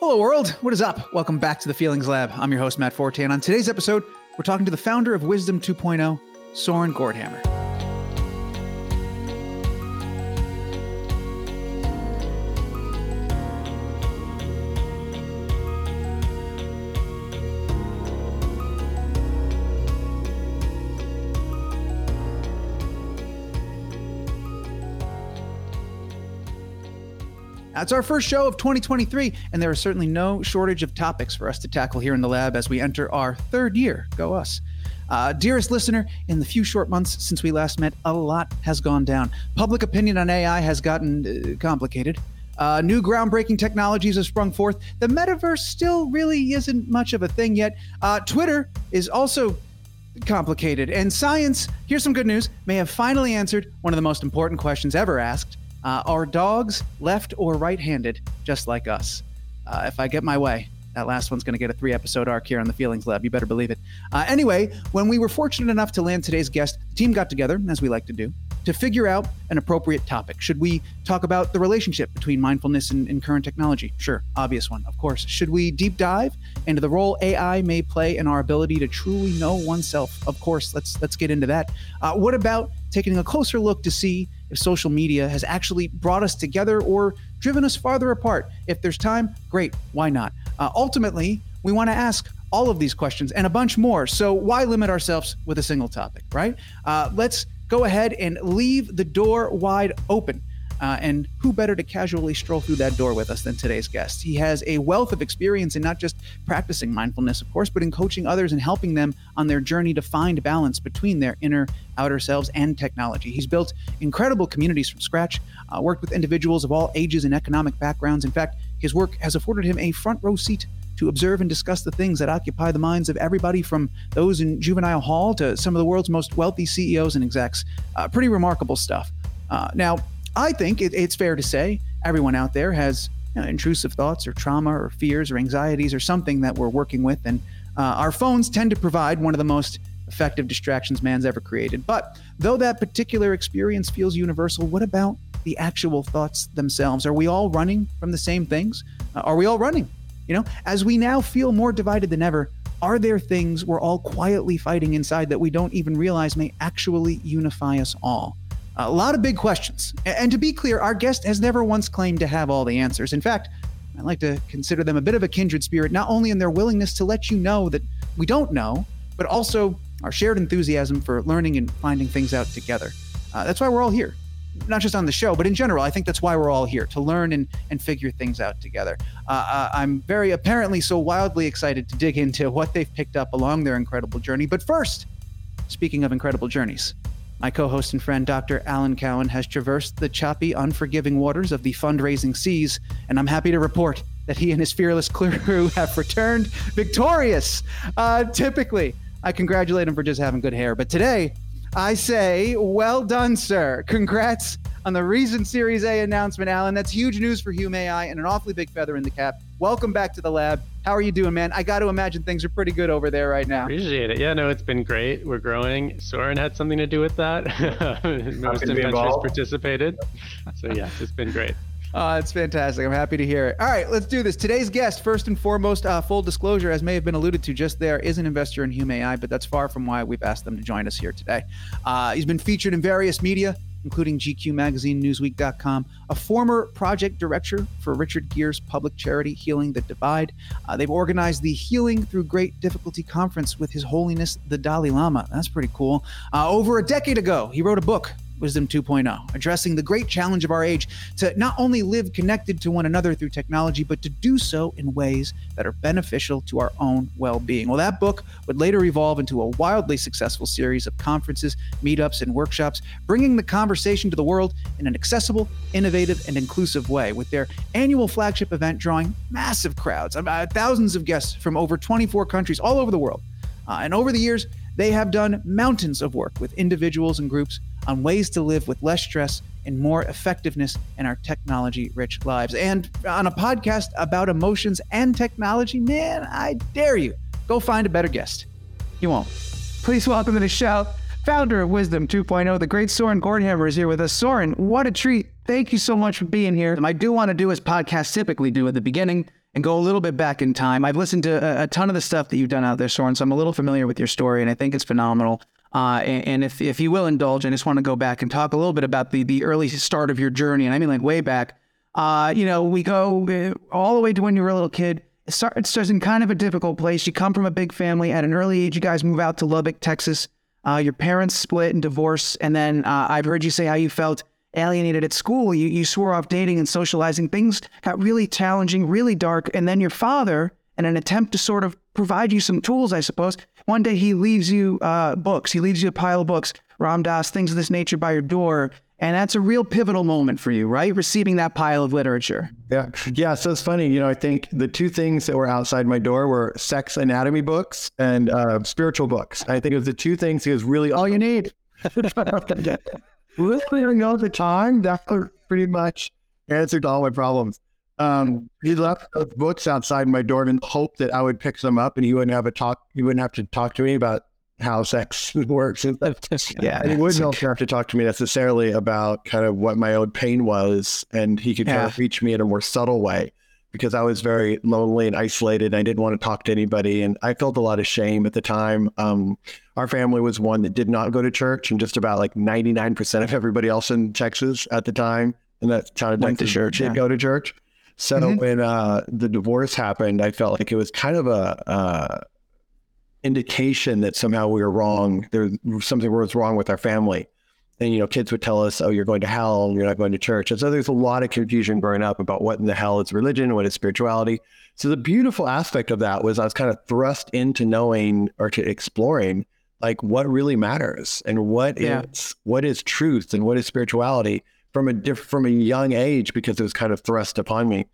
Hello, world. What is up? Welcome back to the Feelings Lab. I'm your host, Matt Forte, and on today's episode, we're talking to the founder of Wisdom 2.0, Soren Gordhamer. It's our first show of 2023, and there is certainly no shortage of topics for us to tackle here in the lab as we enter our third year. Go us. Uh, dearest listener, in the few short months since we last met, a lot has gone down. Public opinion on AI has gotten uh, complicated. Uh, new groundbreaking technologies have sprung forth. The metaverse still really isn't much of a thing yet. Uh, Twitter is also complicated. And science, here's some good news, may have finally answered one of the most important questions ever asked uh, are dogs left or right handed, just like us? Uh, if I get my way, that last one's going to get a three episode arc here on the Feelings Lab. You better believe it. Uh, anyway, when we were fortunate enough to land today's guest, the team got together, as we like to do, to figure out an appropriate topic. Should we talk about the relationship between mindfulness and, and, current technology? Sure, obvious one, of course. Should we deep dive into the role AI may play in our ability to truly know oneself? Of course, let's let's get into that. Uh, what about taking a closer look to see if social media has actually brought us together or driven us farther apart. If there's time, great, why not? Uh, ultimately, we want to ask all of these questions and a bunch more. So why limit ourselves with a single topic, right? Uh, let's go ahead and leave the door wide open. Uh, and who better to casually stroll through that door with us than today's guest? He has a wealth of experience in not just practicing mindfulness, of course, but in coaching others and helping them on their journey to find balance between their inner, outer selves and technology. He's built incredible communities from scratch, uh, worked with individuals of all ages and economic backgrounds. In fact, his work has afforded him a front row seat to observe and discuss the things that occupy the minds of everybody from those in juvenile hall to some of the world's most wealthy CEOs and execs. Uh, pretty remarkable stuff. Uh, now, I think it, it's fair to say everyone out there has you know, intrusive thoughts or trauma or fears or anxieties or something that we're working with. And uh, our phones tend to provide one of the most effective distractions man's ever created. But though that particular experience feels universal, what about the actual thoughts themselves? Are we all running from the same things? Uh, are we all running? You know, as we now feel more divided than ever, are there things we're all quietly fighting inside that we don't even realize may actually unify us all? A lot of big questions. And to be clear, our guest has never once claimed to have all the answers. In fact, I like to consider them a bit of a kindred spirit, not only in their willingness to let you know that we don't know, but also our shared enthusiasm for learning and finding things out together. Uh, that's why we're all here. Not just on the show, but in general, I think that's why we're all here to learn and, and figure things out together. Uh, uh I'm very apparently so wildly excited to dig into what they've picked up along their incredible journey. But first, speaking of incredible journeys, my co host and friend, Dr. Alan Cowen, has traversed the choppy, unforgiving waters of the fundraising seas, and I'm happy to report that he and his fearless crew have returned victorious. Uh, typically, I congratulate him for just having good hair, but today, I say, well done, sir. Congrats on the recent Series A announcement, Alan. That's huge news for Hume AI and an awfully big feather in the cap. Welcome back to the lab. How are you doing, man? I got to imagine things are pretty good over there right now. Appreciate it. Yeah, no, it's been great. We're growing. Soren had something to do with that. Most investors participated. So, yeah, it's been great. Oh, it's fantastic. I'm happy to hear it. All right, let's do this. Today's guest, first and foremost, uh, full disclosure, as may have been alluded to just there, is an investor in Hume AI, but that's far from why we've asked them to join us here today. Uh, he's been featured in various media, including GQ Magazine, Newsweek.com, a former project director for Richard Gere's public charity Healing the Divide. Uh, they've organized the Healing Through Great Difficulty conference with His Holiness the Dalai Lama. That's pretty cool. Uh, over a decade ago, he wrote a book Wisdom 2.0, addressing the great challenge of our age to not only live connected to one another through technology, but to do so in ways that are beneficial to our own well being. Well, that book would later evolve into a wildly successful series of conferences, meetups, and workshops, bringing the conversation to the world in an accessible, innovative, and inclusive way, with their annual flagship event drawing massive crowds, uh, thousands of guests from over 24 countries all over the world. Uh, and over the years, they have done mountains of work with individuals and groups on ways to live with less stress and more effectiveness in our technology rich lives. And on a podcast about emotions and technology, man, I dare you go find a better guest. You won't. Please welcome to the show, founder of Wisdom 2.0, the great Soren Gordhamer is here with us. Soren, what a treat. Thank you so much for being here. I do want to do as podcasts typically do at the beginning and go a little bit back in time. I've listened to a, a ton of the stuff that you've done out there, Soren, so I'm a little familiar with your story, and I think it's phenomenal. Uh, and, and, if, if you will indulge, I just want to go back and talk a little bit about the, the early start of your journey. And I mean, like way back, uh, you know, we go uh, all the way to when you were a little kid. It, start, it starts in kind of a difficult place. You come from a big family. At an early age, you guys move out to Lubbock, Texas. Uh, your parents split and divorce. And then uh, I've heard you say how you felt alienated at school. You, you swore off dating and socializing. Things got really challenging, really dark. And then your father, in an attempt to sort of provide you some tools, I suppose, one day he leaves you uh, books. He leaves you a pile of books, Ram Dass, things of this nature by your door. And that's a real pivotal moment for you, right? Receiving that pile of literature. Yeah. Yeah. So it's funny. You know, I think the two things that were outside my door were sex anatomy books and uh, spiritual books. I think it was the two things he was really all you need. Listening all the time, that pretty much answered all my problems. Um, he left those books outside my door in hope that I would pick them up and he wouldn't have a talk. He wouldn't have to talk to me about how sex works. yeah, and he wouldn't okay. have to talk to me necessarily about kind of what my own pain was, and he could yeah. kind of reach me in a more subtle way because I was very lonely and isolated. And I didn't want to talk to anybody, and I felt a lot of shame at the time. Um, our family was one that did not go to church, and just about like ninety nine percent of everybody else in Texas at the time, and that town of Texas, church, did yeah. go to church. So mm-hmm. when uh, the divorce happened, I felt like it was kind of a uh, indication that somehow we were wrong. There was something was wrong with our family. And you know, kids would tell us, "Oh, you're going to hell, and you're not going to church." And so there's a lot of confusion growing up about what in the hell is religion, what is spirituality. So the beautiful aspect of that was I was kind of thrust into knowing or to exploring like what really matters and what yeah. is what is truth and what is spirituality from a diff- from a young age because it was kind of thrust upon me.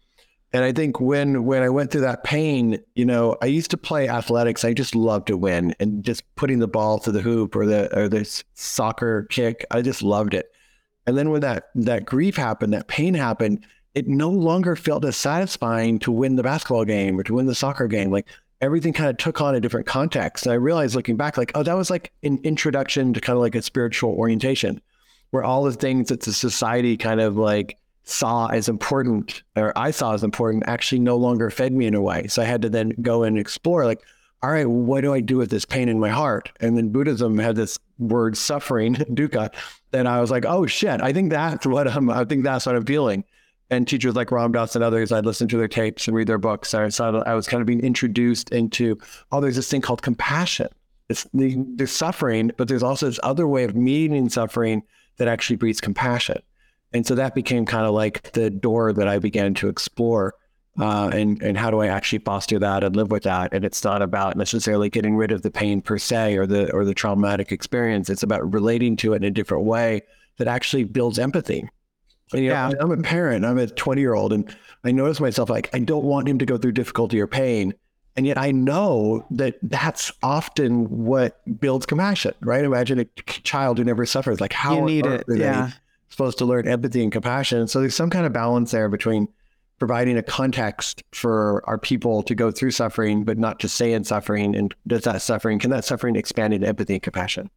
And I think when when I went through that pain, you know, I used to play athletics. I just loved to win and just putting the ball to the hoop or the or the soccer kick. I just loved it. And then when that that grief happened, that pain happened, it no longer felt as satisfying to win the basketball game or to win the soccer game. Like everything kind of took on a different context. And I realized looking back, like, oh, that was like an introduction to kind of like a spiritual orientation where all the things that the society kind of like saw as important or I saw as important actually no longer fed me in a way. So I had to then go and explore like, all right, what do I do with this pain in my heart? And then Buddhism had this word suffering, dukkha. Then I was like, oh shit, I think that's what I'm, I think that's what I'm feeling. And teachers like Ram Dass and others, I'd listen to their tapes and read their books. I saw I was kind of being introduced into, oh, there's this thing called compassion. It's the, there's suffering, but there's also this other way of meeting suffering that actually breeds compassion. And so that became kind of like the door that I began to explore. Uh, and and how do I actually foster that and live with that? And it's not about necessarily getting rid of the pain per se or the or the traumatic experience. It's about relating to it in a different way that actually builds empathy. And, you yeah, know, I'm a parent. I'm a 20 year old, and I notice myself like I don't want him to go through difficulty or pain, and yet I know that that's often what builds compassion, right? Imagine a child who never suffers. Like how you need it. Yeah. Supposed to learn empathy and compassion. So there's some kind of balance there between providing a context for our people to go through suffering, but not to stay in suffering. And does that suffering, can that suffering expand into empathy and compassion?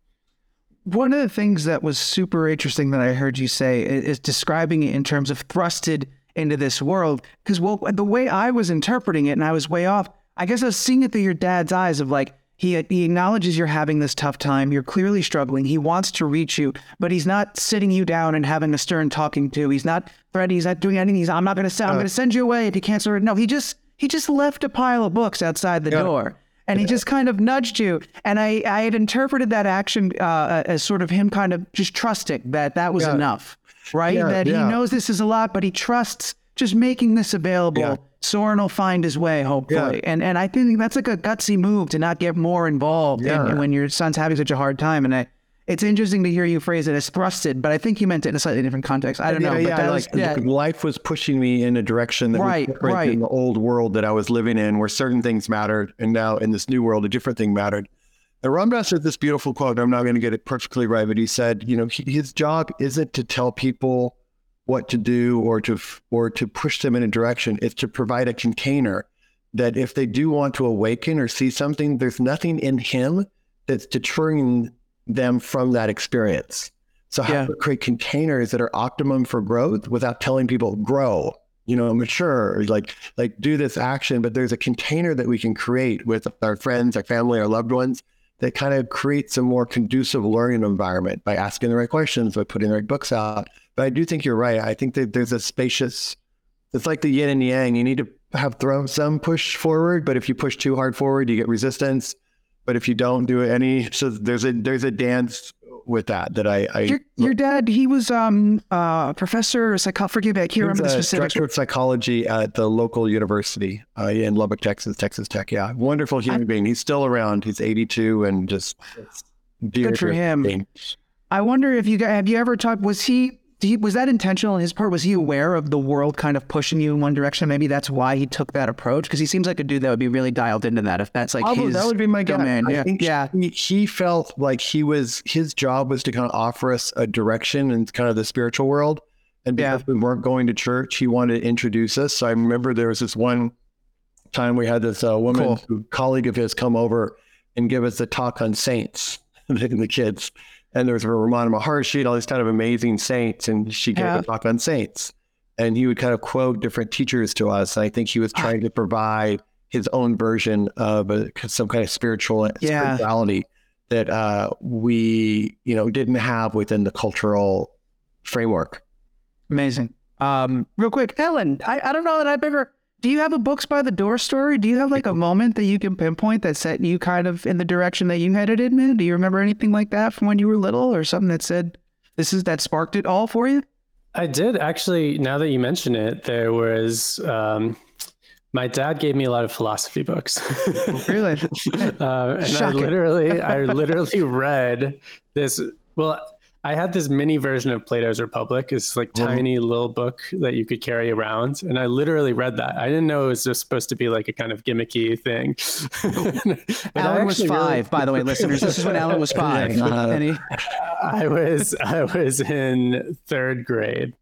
One of the things that was super interesting that I heard you say is describing it in terms of thrusted into this world. Because well, the way I was interpreting it, and I was way off, I guess I was seeing it through your dad's eyes of like, he, he acknowledges you're having this tough time. You're clearly struggling. He wants to reach you, but he's not sitting you down and having a stern talking to. He's not threatening. He's not doing anything. He's, I'm not going to send. I'm uh, going to send you away if you can't sort of. No, he just he just left a pile of books outside the yeah. door, and he just kind of nudged you. And I I had interpreted that action uh, as sort of him kind of just trusting that that was yeah. enough, right? That he knows this is a lot, but he trusts just making this available Soren will find his way, hopefully. Yeah. And and I think that's like a gutsy move to not get more involved yeah. in, when your son's having such a hard time. And I, it's interesting to hear you phrase it as thrusted, but I think you meant it in a slightly different context. I don't yeah, know. Yeah, but was, yeah. life was pushing me in a direction that right, was different right. in the old world that I was living in, where certain things mattered, and now in this new world, a different thing mattered. And Ram Dass had this beautiful quote. I'm not going to get it perfectly right, but he said, you know, his job isn't to tell people what to do or to or to push them in a direction. It's to provide a container that if they do want to awaken or see something, there's nothing in him that's deterring them from that experience. So how yeah. to create containers that are optimum for growth without telling people grow, you know, mature, like like do this action, but there's a container that we can create with our friends, our family, our loved ones that kind of creates a more conducive learning environment by asking the right questions, by putting the right books out. But I do think you're right. I think that there's a spacious, it's like the yin and yang. You need to have thrown some push forward, but if you push too hard forward, you get resistance. But if you don't do any, so there's a there's a dance with that that I, I your, your, dad he was um uh professor psych forgive me I can't remember the specific director of psychology at the local university uh, in Lubbock Texas Texas Tech yeah wonderful human I, being he's still around he's 82 and just good for him being. I wonder if you have you ever talked was he he, was that intentional on his part? Was he aware of the world kind of pushing you in one direction? Maybe that's why he took that approach because he seems like a dude that would be really dialed into that. If that's like Although his that would be my domain. Yeah, yeah. He, he, felt like he was his job was to kind of offer us a direction in kind of the spiritual world. And because yeah. we weren't going to church, he wanted to introduce us. So I remember there was this one time we had this uh, woman, cool. colleague of his, come over and give us a talk on saints, and the kids and there was Ramana Maharshi and all these kind of amazing saints, and she gave yeah. a talk on saints. And he would kind of quote different teachers to us. I think he was ah. trying to provide his own version of a, some kind of spiritual yeah. spirituality that uh, we, you know, didn't have within the cultural framework. Amazing. Um, real quick, Ellen, I, I don't know that I've ever do you have a books by the door story? Do you have like a moment that you can pinpoint that set you kind of in the direction that you headed in, man? Do you remember anything like that from when you were little or something that said this is that sparked it all for you? I did actually. Now that you mention it, there was um, my dad gave me a lot of philosophy books. really? uh, and I literally, I literally read this. Well, I had this mini version of Plato's Republic. It's like mm-hmm. tiny little book that you could carry around, and I literally read that. I didn't know it was just supposed to be like a kind of gimmicky thing. Alan was five, really... by the way, listeners. This is when Alan was five. Uh, he... I was I was in third grade.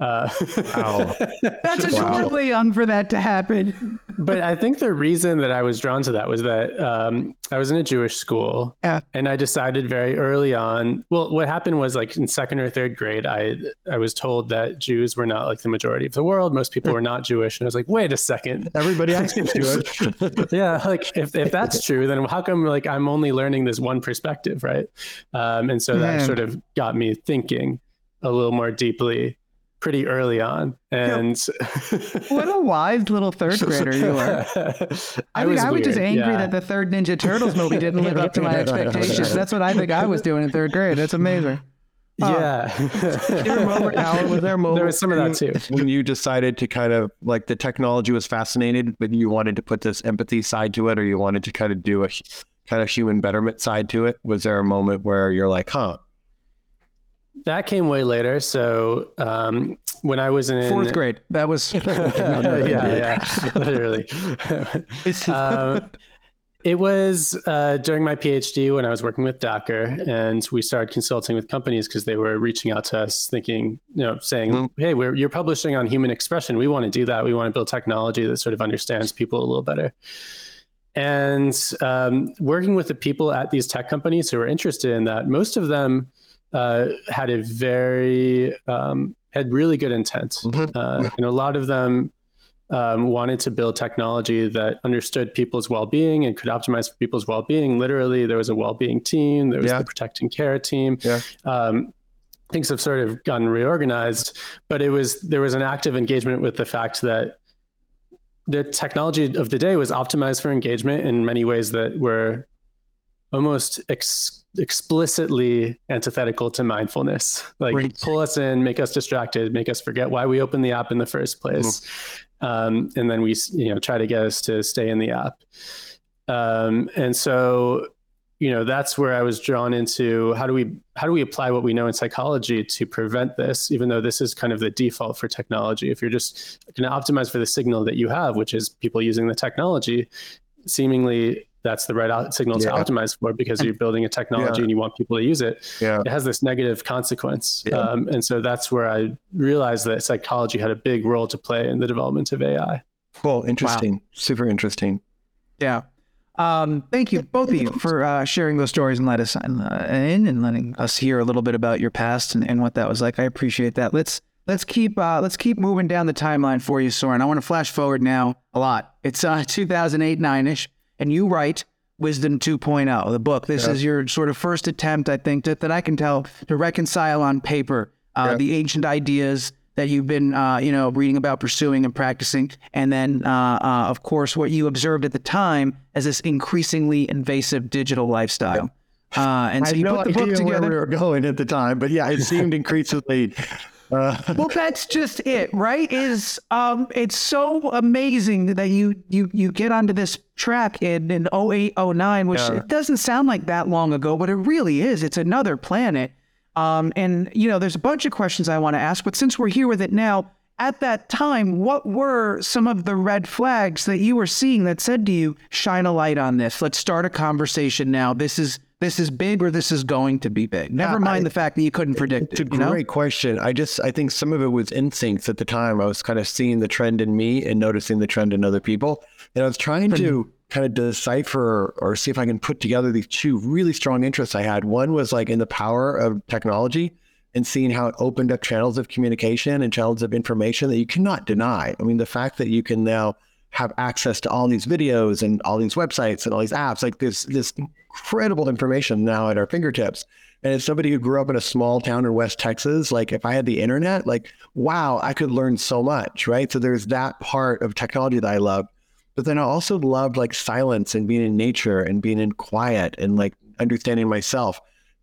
Uh, wow. That's a wow. young for that to happen. but I think the reason that I was drawn to that was that um, I was in a Jewish school, yeah. and I decided very early on. Well, what happened was like in second or third grade, I I was told that Jews were not like the majority of the world. Most people were not Jewish, and I was like, wait a second, everybody else is Jewish. yeah, like if if that's true, then how come like I'm only learning this one perspective, right? Um, and so that sort of got me thinking a little more deeply pretty early on. And what a wise little third grader you are. I, I mean, I was just angry yeah. that the third Ninja Turtles movie didn't live up to my expectations. That's what I think I was doing in third grade. That's amazing. Yeah. Alan, was there a moment there was some of that too. When you decided to kind of like the technology was fascinated, but you wanted to put this empathy side to it, or you wanted to kind of do a kind of human betterment side to it. Was there a moment where you're like, huh, that came way later. So um, when I was in fourth grade, that was yeah, yeah, literally. um, it was uh, during my PhD when I was working with Dacher, and we started consulting with companies because they were reaching out to us, thinking, you know, saying, mm-hmm. "Hey, we're, you're publishing on human expression. We want to do that. We want to build technology that sort of understands people a little better." And um, working with the people at these tech companies who were interested in that, most of them uh, had a very um, had really good intent, mm-hmm. uh, and a lot of them um, wanted to build technology that understood people's well-being and could optimize for people's well-being. Literally, there was a well-being team, there was yeah. the protect and care team. Yeah. Um, things have sort of gotten reorganized, but it was there was an active engagement with the fact that the technology of the day was optimized for engagement in many ways that were almost ex- explicitly antithetical to mindfulness like right. pull us in make us distracted make us forget why we opened the app in the first place mm-hmm. um, and then we you know try to get us to stay in the app um, and so you know that's where i was drawn into how do we how do we apply what we know in psychology to prevent this even though this is kind of the default for technology if you're just going to optimize for the signal that you have which is people using the technology seemingly that's the right signal yeah. to optimize for because you're building a technology yeah. and you want people to use it. Yeah. It has this negative consequence. Yeah. Um, and so that's where I realized that psychology had a big role to play in the development of AI. Cool. Interesting. Wow. Super interesting. Yeah. Um, thank you, both of you, for uh, sharing those stories and let us uh, in and letting us hear a little bit about your past and, and what that was like. I appreciate that. Let's let's keep uh, let's keep moving down the timeline for you, Soren. I want to flash forward now a lot. It's uh, 2008 nine ish, and you write Wisdom 2.0, the book. This Yeah. is your sort of first attempt, I think, that, that I can tell to reconcile on paper uh, Yeah. the ancient ideas that you've been, uh, you know, reading about, pursuing, and practicing, and then, uh, uh, of course, what you observed at the time as this increasingly invasive digital lifestyle. Uh, and so had you put the book where together. we were going at the time, but yeah, it seemed increasingly. Uh, well that's just it right? Is um it's so amazing that you you you get onto this track in in 08 09 which Yeah. it doesn't sound like that long ago but it really is. It's another planet. Um and you know there's a bunch of questions i want to ask but since we're here with it now at that time what were some of the red flags that you were seeing that said to you shine a light on this. Let's start a conversation now. This is this is big or this is going to be big never Yeah, mind I- the fact that you couldn't predict It's a it you know? great question. I just I think some of it was instincts at the time. I was kind of seeing the trend in me and noticing the trend in other people. And I was trying hmm. to kind of decipher or see if I can put together these two really strong interests I had. One was like in the power of technology and seeing how it opened up channels of communication and channels of information that you cannot deny. I mean, the fact that you can now have access to all these videos and all these websites and all these apps, like this this incredible information now at our fingertips. And as somebody who grew up in a small town in West Texas, like if I had the internet, like wow, I could learn so much, right? So there's that part of technology that I love. But then I also loved like silence and being in nature and being in quiet and like understanding myself.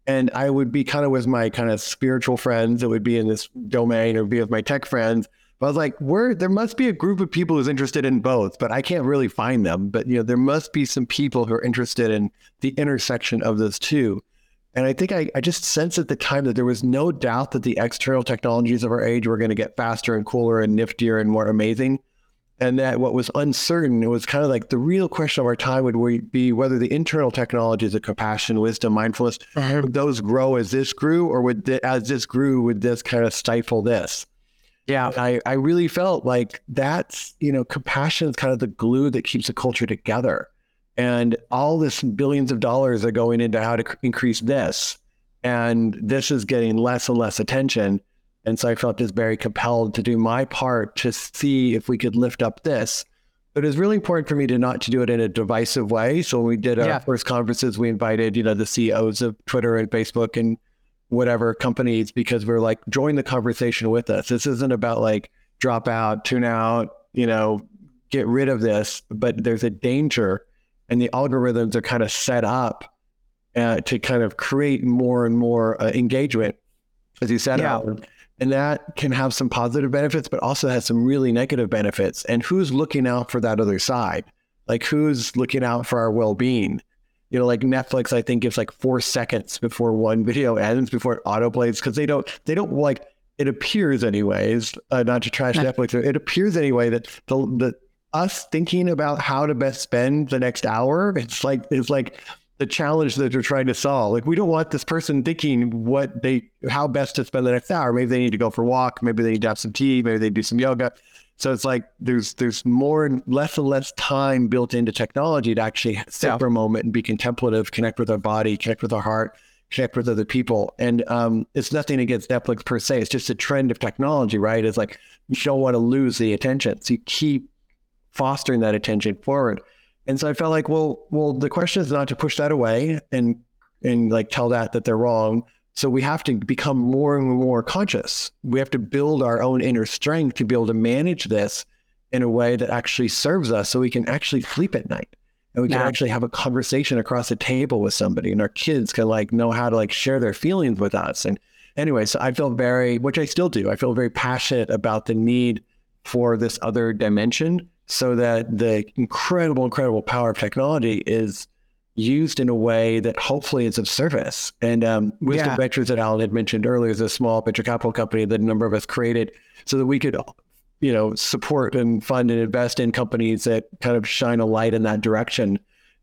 And I would be kind of with my kind of spiritual friends that would be in this domain or be with my tech friends. But I was like, where there must be a group of people who's interested in both, but I can't really find them. But you know, there must be some people who are interested in the intersection of those two. And I think I, I just sensed at the time that there was no doubt that the external technologies of our age were going to get faster and cooler and niftier and more amazing. And that what was uncertain, it was kind of like the real question of our time would be whether the internal technologies of compassion, wisdom, mindfulness, uh-huh. would those grow as this grew, or would th- as this grew, would this kind of stifle this? Yeah I, I really felt like that's, you know, compassion is kind of the glue that keeps a culture together. And all this billions of dollars are going into how to c- increase this. And this is getting less and less attention. And so I felt just very compelled to do my part to see if we could lift up this. But it was really important for me to not to do it in a divisive way. So when we did our Yeah. first conferences, we invited, you know, the CEOs of Twitter and Facebook and whatever companies because we're like, join the conversation with us. This isn't about like drop out, tune out, you know, get rid of this, but there's a danger and the algorithms are kind of set up uh, to kind of create more and more uh, engagement, as you said. Yeah. And that can have some positive benefits, but also has some really negative benefits. And who's looking out for that other side? Like who's looking out for our well-being? You know, like Netflix, I think gives like four seconds before one video ends before it autoplays because they don't they don't like it appears anyways. Uh, not to trash Netflix, it appears anyway that the the us thinking about how to best spend the next hour, it's like it's like the challenge that they're trying to solve. Like we don't want this person thinking what they how best to spend the next hour. Maybe they need to go for a walk, maybe they need to have some tea, maybe they do some yoga. So it's like there's there's more and less and less time built into technology to actually sit Yeah. for a moment and be contemplative, connect with our body, connect with our heart, connect with other people. And um, it's nothing against Netflix per se. It's just a trend of technology, right? It's like you don't want to lose the attention, so you keep fostering that attention forward. And so I felt like, well, well, the question is not to push that away and and like tell that that they're wrong. So we have to become more and more conscious. We have to build our own inner strength to be able to manage this in a way that actually serves us so we can actually sleep at night. And we can Yeah. actually have a conversation across the table with somebody and our kids can like know how to like share their feelings with us. And anyway, so I feel very, which I still do, I feel very passionate about the need for this other dimension so that the incredible, incredible power of technology is used in a way that hopefully is of service. And um, Wisdom Yeah. Ventures that Alan had mentioned earlier is a small venture capital company that a number of us created so that we could, you know, support and fund and invest in companies that kind of shine a light in that direction.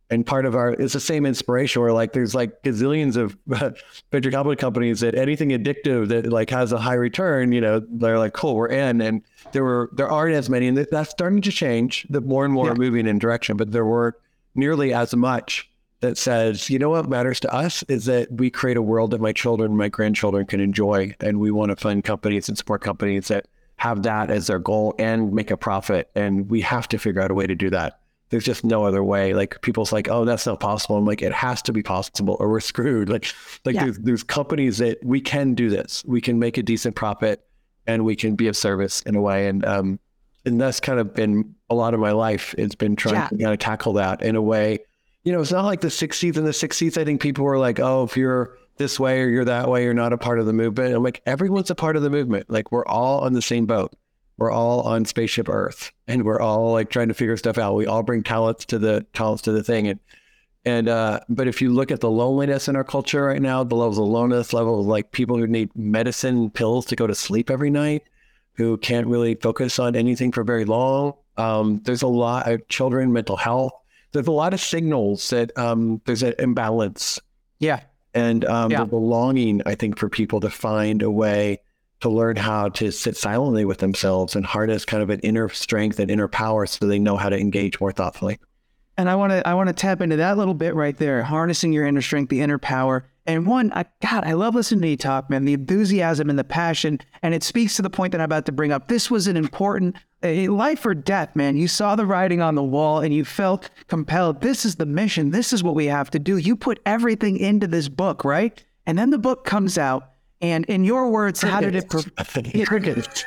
And part of our, it's the same inspiration where like there's like gazillions of venture capital companies that anything addictive that like has a high return, you know, they're like, cool, we're in. And there were, there aren't as many, and that's starting to change. The more and more Yeah. are moving in direction, but there were nearly as much that says, you know what matters to us is that we create a world that my children, my grandchildren can enjoy. And we want to fund companies and support companies that have that as their goal and make a profit. And we have to figure out a way to do that. There's just no other way. Like people's like, oh, that's not possible. I'm like, it has to be possible or we're screwed. Like, like yeah. there's, there's companies that we can do this. We can make a decent profit and we can be of service in a way. And, um, and that's kind of been a lot of my life. It's been trying yeah. to kind of tackle that in a way you know, it's not like the 60s and the 60s. I think people were like, oh, if you're this way or you're that way, you're not a part of the movement. I'm like, everyone's a part of the movement. Like, we're all on the same boat. We're all on spaceship Earth, and we're all like trying to figure stuff out. We all bring talents to the talents to the thing, and and uh, but if you look at the loneliness in our culture right now, the levels of loneliness, level of like people who need medicine pills to go to sleep every night, who can't really focus on anything for very long. Um, there's a lot of children, mental health there's a lot of signals that um, there's an imbalance. Yeah. And um, yeah. the longing, I think, for people to find a way to learn how to sit silently with themselves and harness kind of an inner strength and inner power so they know how to engage more thoughtfully. And I want to I want to tap into that little bit right there, harnessing your inner strength, the inner power. And one, I, God, I love listening to you talk, man. The enthusiasm and the passion, and it speaks to the point that I'm about to bring up. This was an important a life or death, man. You saw the writing on the wall and you felt compelled. This is the mission. This is what we have to do. You put everything into this book, right? And then the book comes out. And in your words, Crickets. how did it? Pro- Crickets.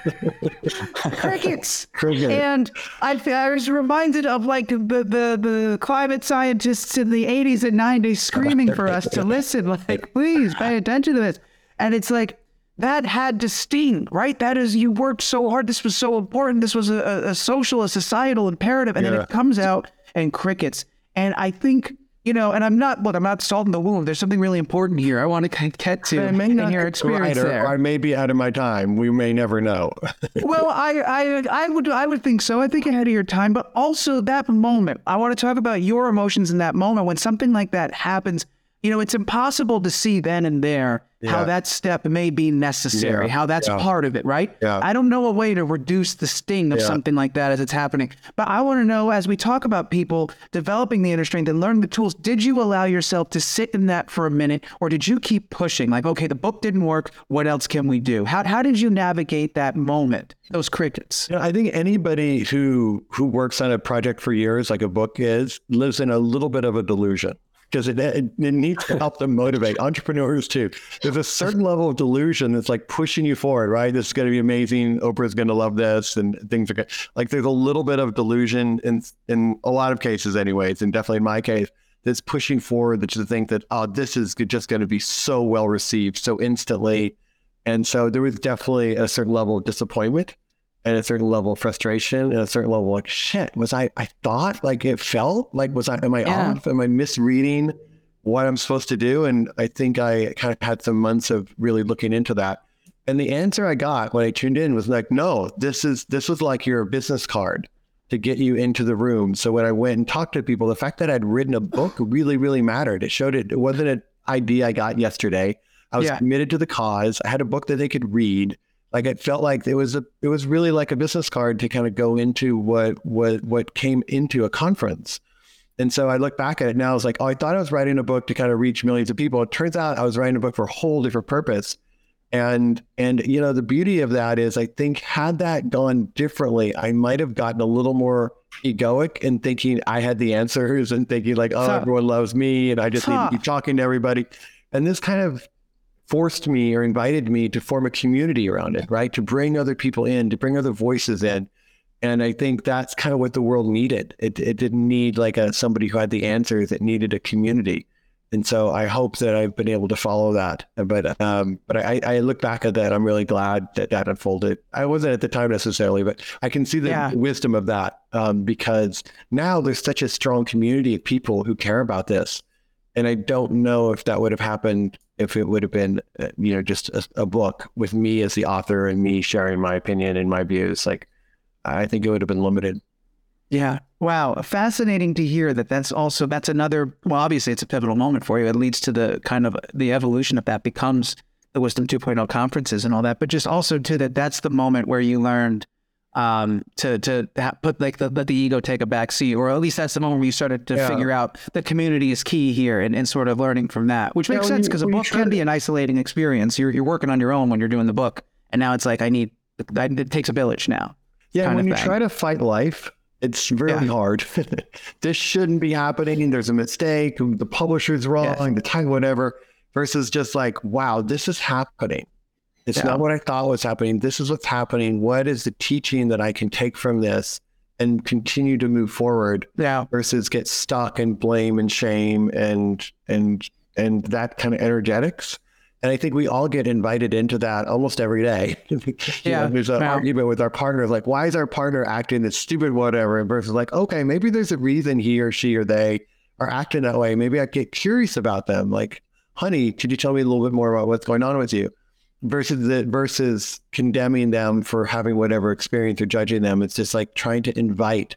Crickets. Crickets. And I, I was reminded of like the, the the climate scientists in the 80s and 90s screaming for us to listen, like, please pay attention to this. And it's like that had to sting, right? That is, you worked so hard. This was so important. This was a, a social, a societal imperative. And yeah. then it comes out and crickets. And I think, you know, and I'm not, look, I'm not salting the wound. There's something really important here. I want to get to I may not your experience there. I may be out of my time. We may never know. well, I, I, I would, I would think so. I think ahead of your time, but also that moment. I want to talk about your emotions in that moment when something like that happens. You know, it's impossible to see then and there yeah. how that step may be necessary, yeah. how that's yeah. part of it, right? Yeah. I don't know a way to reduce the sting of something like that as it's happening. But I want to know as we talk about people developing the inner strength and learning the tools, did you allow yourself to sit in that for a minute or did you keep pushing? Like, okay, the book didn't work. What else can we do? How, how did you navigate that moment, those crickets? You know, I think anybody who who works on a project for years, like a book is, lives in a little bit of a delusion because it, it, it, needs to help them motivate entrepreneurs too. There's a certain level of delusion that's like pushing you forward, right? This is going to be amazing. Oprah's going to love this, and things are good. Like there's a little bit of delusion in in a lot of cases, anyways, and definitely in my case, that's pushing forward that you think that oh, this is just going to be so well received so instantly, and so there was definitely a certain level of disappointment and a certain level of frustration and a certain level of like shit was i i thought like it felt like was i am i yeah. off? Am i misreading what i'm supposed to do? And i think i kind of had some months of really looking into that. And the answer i got when i tuned in was like no this is this was like your business card to get you into the room. So when i went and talked to people the fact that i'd written a book really really mattered. It showed it, it wasn't an idea i got yesterday. I was yeah. committed to the cause. I had a book that they could read like it felt like it was a it was really like a business card to kind of go into what what what came into a conference. And so I look back at it now, I was like, oh, I thought I was writing a book to kind of reach millions of people. It turns out I was writing a book for a whole different purpose. And and you know, the beauty of that is I think had that gone differently, I might have gotten a little more egoic and thinking I had the answers and thinking like, oh, everyone loves me and I just need to keep talking to everybody. And this kind of forced me or invited me to form a community around it, right? To bring other people in, to bring other voices in. And I think that's kind of what the world needed. It, it didn't need like a somebody who had the answers. It needed a community. And so I hope that I've been able to follow that. But um, but I, I look back at that. I'm really glad that that unfolded. I wasn't at the time necessarily, but I can see the yeah. wisdom of that um, because now there's such a strong community of people who care about this. And I don't know if that would have happened if it would have been, uh, you know, just a, a, book with me as the author and me sharing my opinion and my views. Like, I think it would have been limited. Yeah. Wow. Fascinating to hear that. That's also that's another. Well, obviously, it's a pivotal moment for you. It leads to the kind of the evolution of that becomes the Wisdom 2.0 conferences and all that. But just also to that, that's the moment where you learned um, to to ha- put like the, let the ego take a back seat, or at least that's the moment where you started to Yeah. figure out the community is key here, and, and sort of learning from that, which makes sense because a book can be an isolating experience. You're you're working on your own when you're doing the book, and now it's like I need that it takes a village now. Yeah, when you thing. try to fight life, it's really Yeah. hard. this shouldn't be happening. There's a mistake. The publisher's wrong. The time, whatever. Versus just like, wow, this is happening. It's Yeah. not what I thought was happening. This is what's happening. What is the teaching that I can take from this and continue to move forward? Yeah, Versus get stuck in blame and shame and and and that kind of energetics. And I think we all get invited into that almost every day. Yeah, know, there's an yeah. argument with our partner of like, why is our partner acting this stupid whatever? And versus like, okay, maybe there's a reason he or she or they are acting that way. Maybe I get curious about them. Like, honey, could you tell me a little bit more about what's going on with you? Versus the versus condemning them for having whatever experience or judging them. It's just like trying to invite.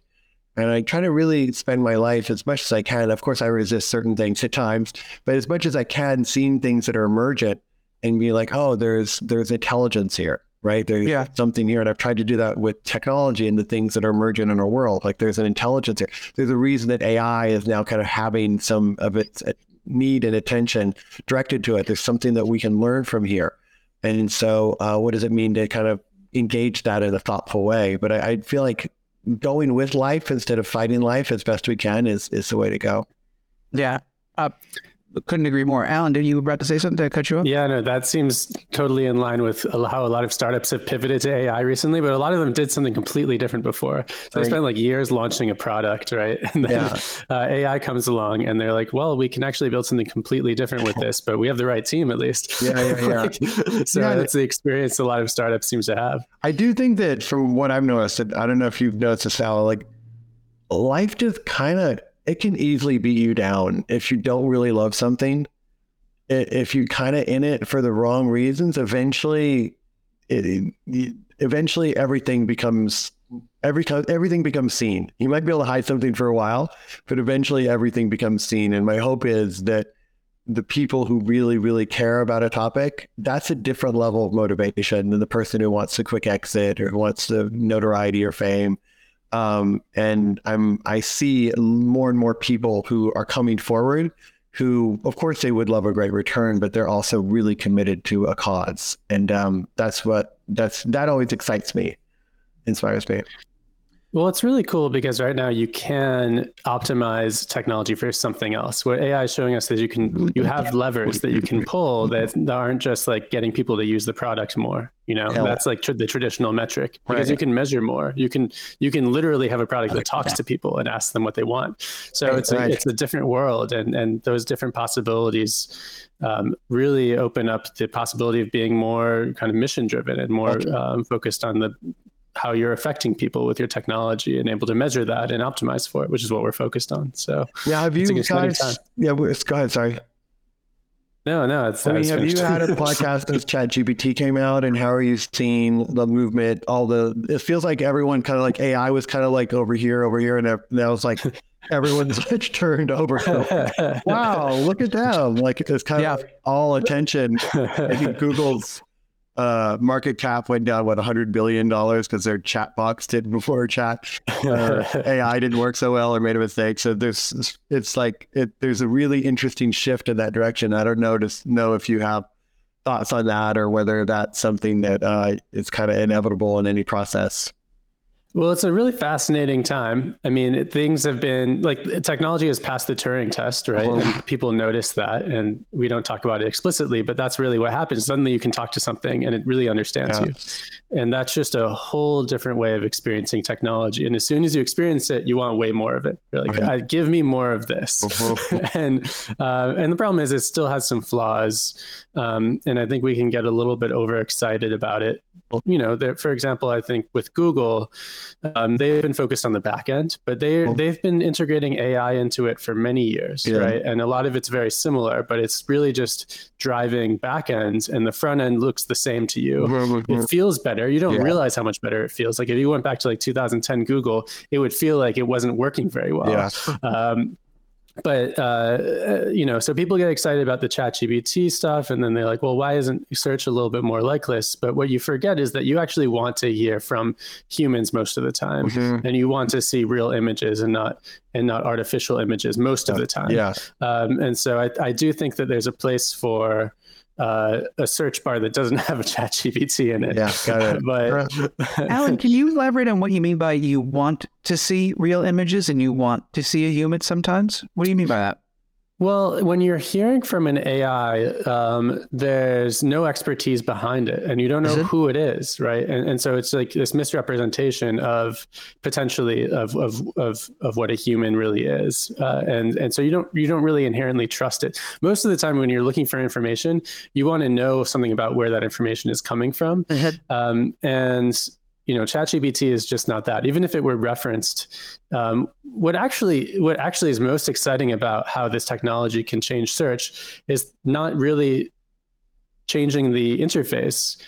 And I try to really spend my life as much as I can. Of course, I resist certain things at times, but as much as I can, seeing things that are emergent and be like, oh, there's there's intelligence here, right? There's Yeah. something here, and I've tried to do that with technology and the things that are emergent in our world. Like there's an intelligence here. There's a reason that AI is now kind of having some of its need and attention directed to it. There's something that we can learn from here, and so uh, what does it mean to kind of engage that in a thoughtful way? But I, I feel like going with life instead of fighting life as best we can is is the way to go. yeah. Uh, couldn't agree more. Alan, did you about to say something? to cut you off? Yeah, no, that seems totally in line with how a lot of startups have pivoted to AI recently, but a lot of them did something completely different before. So they spent like years launching a product, right? And then Yeah. uh, AI comes along and they're like, well, we can actually build something completely different with this, but we have the right team at least. Yeah, yeah, yeah. Like, so Yeah, that's the experience a lot of startups seems to have. I do think that from what I've noticed, and I don't know if you've noticed this, Al, like life just kind of it can easily beat you down if you don't really love something. If you kind of in it for the wrong reasons, eventually, it, eventually everything becomes every everything becomes seen. You might be able to hide something for a while, but eventually everything becomes seen. And my hope is that the people who really, really care about a topic, that's a different level of motivation than the person who wants a quick exit or who wants the notoriety or fame. Um, and I'm I see more and more people who are coming forward who, of course, they would love a great return, but they're also really committed to a cause. And um, that's what that's that always excites me, inspires me. Well, it's really cool because right now you can optimize technology for something else. What AI is showing us is you can you have levers that you can pull that, that aren't just like getting people to use the product more. You know, Yeah. that's like tr- the traditional metric because Right. you can measure more. You can you can literally have a product that talks to people and asks them what they want. So Right, it's a, it's a different world, and and those different possibilities um, really open up the possibility of being more kind of mission driven and more um, focused on the how you're affecting people with your technology and able to measure that and optimize for it, which is what we're focused on. So Yeah, have you It's guys? Yeah, well, go ahead. Sorry. no, no, it's. I mean, it's have you had a podcast since ChatGPT came out, and how are you seeing the movement? All the it feels like everyone kind of like AI was kind of like over here, over here, and now it's like everyone's like turned over. So, wow, look at them! Like it's kind Yeah. of like all attention. I think Google's uh, market cap went down what 100 billion dollars because their chat box didn't before chat uh, AI didn't work so well or made a mistake. So there's it's like it, there's a really interesting shift in that direction. I don't know to know if you have thoughts on that or whether that's something that uh, is kind of inevitable in any process. Well, it's a really fascinating time. I mean, it- things have been like technology has passed the Turing test, right? And people notice that, and we don't talk about it explicitly, but that's really what happens. Suddenly, you can talk to something, and it really understands Yeah. you, and that's just a whole different way of experiencing technology. And as soon as you experience it, you want way more of it. You're like, Right. "Uh, give me more of this. and uh, and the problem is, it still has some flaws, um, and I think we can get a little bit overexcited about it. You know, there, for example, I think with Google, um, they've been focused on the back end, but they Cool. they've been integrating AI into it for many years, Yeah. right? And a lot of it's very similar, but it's really just driving back ends, and the front end looks the same to you. It feels better. You don't Yeah. realize how much better it feels. Like if you went back to like 2010 Google, it would feel like it wasn't working very well. Yeah. Um, but uh, you know, so people get excited about the ChatGPT stuff, and then they're like, "Well, why isn't search a little bit more like this?" But what you forget is that you actually want to hear from humans most of the time, mm-hmm. and you want to see real images and not and not artificial images most of the time. Yeah. Um, and so I, I do think that there's a place for uh, a search bar that doesn't have a chat GPT in it. Yeah, got it. but Alan, can you elaborate on what you mean by you want to see real images and you want to see a human sometimes? What do you mean by that? Well, when you're hearing from an AI, um, there's no expertise behind it, and you don't know it? who it is, right? And, and so it's like this misrepresentation of potentially of of of, of what a human really is, uh, and and so you don't you don't really inherently trust it. Most of the time, when you're looking for information, you want to know something about where that information is coming from, um, and you know ChatGPT is just not that. Even if it were referenced, um, what actually what actually is most exciting about how this technology can change search is not really changing the interface,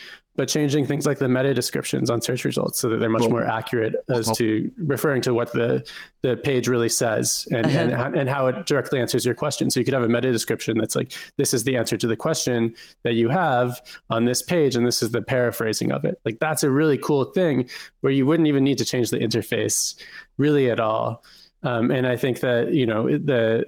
but changing things like the meta descriptions on search results so that they're much more accurate as to referring to what the the page really says and, uh-huh. and and how it directly answers your question. So you could have a meta description that's like this is the answer to the question that you have on this page and this is the paraphrasing of it. Like that's a really cool thing where you wouldn't even need to change the interface really at all. Um, and I think that you know the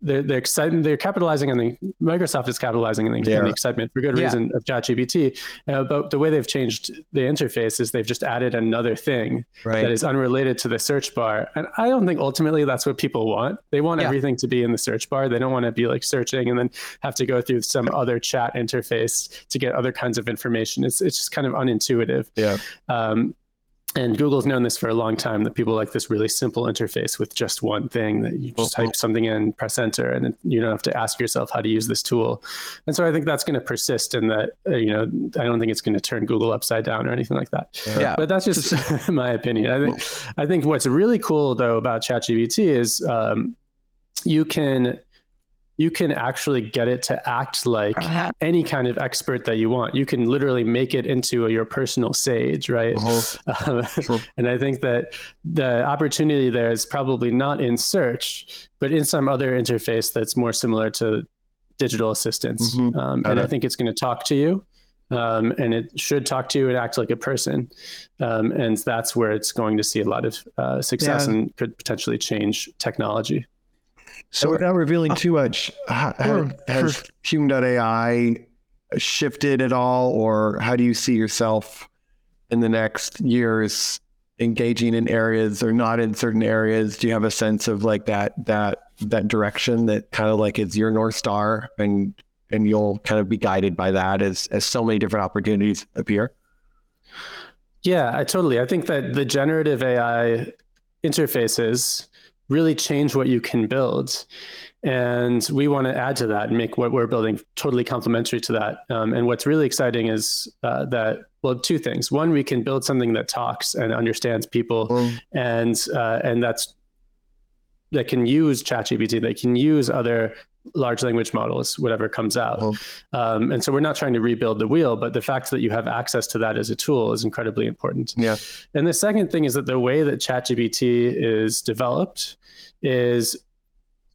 they're they're excited. They're capitalizing on the Microsoft is capitalizing on the, on the excitement for good yeah. reason of ChatGPT. Uh, but the way they've changed the interface is they've just added another thing right. that is unrelated to the search bar. And I don't think ultimately that's what people want. They want yeah. everything to be in the search bar. They don't want to be like searching and then have to go through some other chat interface to get other kinds of information. It's it's just kind of unintuitive. Yeah. Um, and Google's known this for a long time that people like this really simple interface with just one thing that you just type something in, press enter, and you don't have to ask yourself how to use this tool. And so I think that's going to persist in that, uh, you know, I don't think it's going to turn Google upside down or anything like that. Yeah. But that's just my opinion. I think, I think what's really cool though about ChatGPT is um, you can you can actually get it to act like uh-huh. any kind of expert that you want. You can literally make it into a, your personal sage, right? Uh-huh. sure. And I think that the opportunity there is probably not in search, but in some other interface that's more similar to digital assistants. Mm-hmm. Um, and I think it's going to talk to you. Um, and it should talk to you and act like a person. Um, and that's where it's going to see a lot of uh, success yeah. and could potentially change technology. So without revealing too much, has, has Hume.ai shifted at all, or how do you see yourself in the next years engaging in areas or not in certain areas? Do you have a sense of like that that that direction that kind of like is your north star, and and you'll kind of be guided by that as as so many different opportunities appear? Yeah, I totally. I think that the generative AI interfaces really change what you can build. And we want to add to that and make what we're building totally complementary to that. Um, and what's really exciting is uh, that, well, two things. One, we can build something that talks and understands people, mm. and uh, and that's that can use ChatGPT, that can use other large language models, whatever comes out. Um, and so we're not trying to rebuild the wheel, but the fact that you have access to that as a tool is incredibly important. Yeah. And the second thing is that the way that ChatGPT is developed is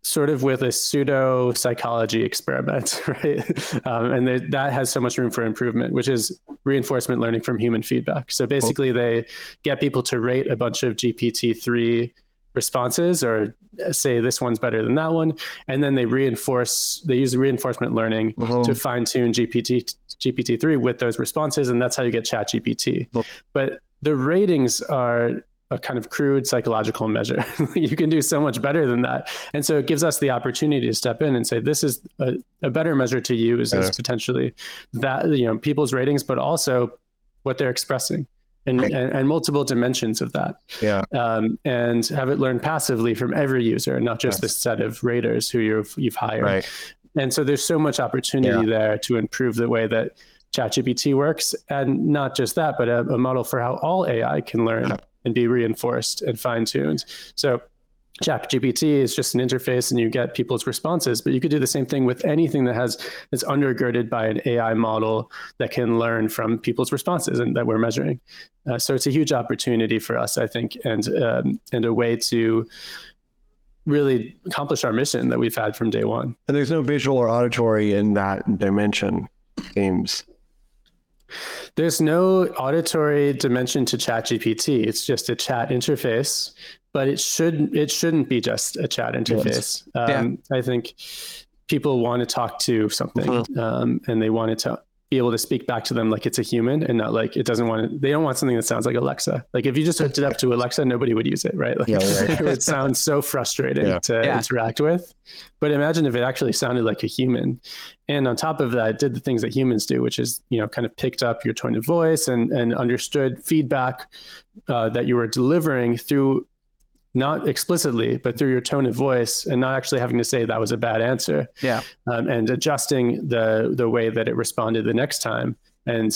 sort of with a pseudo psychology experiment, right? Um, and they, that has so much room for improvement, which is reinforcement learning from human feedback. So basically, they get people to rate a bunch of GPT 3 responses or say this one's better than that one. And then they reinforce they use reinforcement learning to fine tune gpt gpt-3 with those responses. And that's how you get chat gpt uh-huh. but the ratings are a kind of crude psychological measure. You can do so much better than that. And so it gives us the opportunity to step in and say this is a, a better measure to use as potentially that you know people's ratings but also what they're expressing and, right. and, and, multiple dimensions of that. Yeah. Um, and have it learn passively from every user, not just yes. this set of raters who you've you've hired. Right. And so there's so much opportunity yeah. there to improve the way that ChatGPT works, and not just that, but a, a model for how all AI can learn yeah. and be reinforced and fine tuned. So ChatGPT is just an interface and you get people's responses, but you could do the same thing with anything that has is undergirded by an AI model that can learn from people's responses and that we're measuring. Uh, so it's a huge opportunity for us, I think, and um, and a way to really accomplish our mission that we've had from day one. And there's no visual or auditory in that dimension games. There's no auditory dimension to ChatGPT. It's just a chat interface, but it should it shouldn't be just a chat interface. Yes. Um, I think people want to talk to something, Mhm. um, and they want it to be able to speak back to them like it's a human and not like it doesn't want to. They don't want something that sounds like Alexa. Like if you just hooked it up to Alexa, nobody would use it, right? Like Yeah, right. it would sound so frustrating Yeah. to Yeah. interact with. But imagine if it actually sounded like a human. And on top of that, it did the things that humans do, which is, you know, kind of picked up your tone of voice and, and understood feedback uh, that you were delivering through not explicitly, but through your tone of voice and not actually having to say that was a bad answer Yeah. um, and adjusting the, the way that it responded the next time and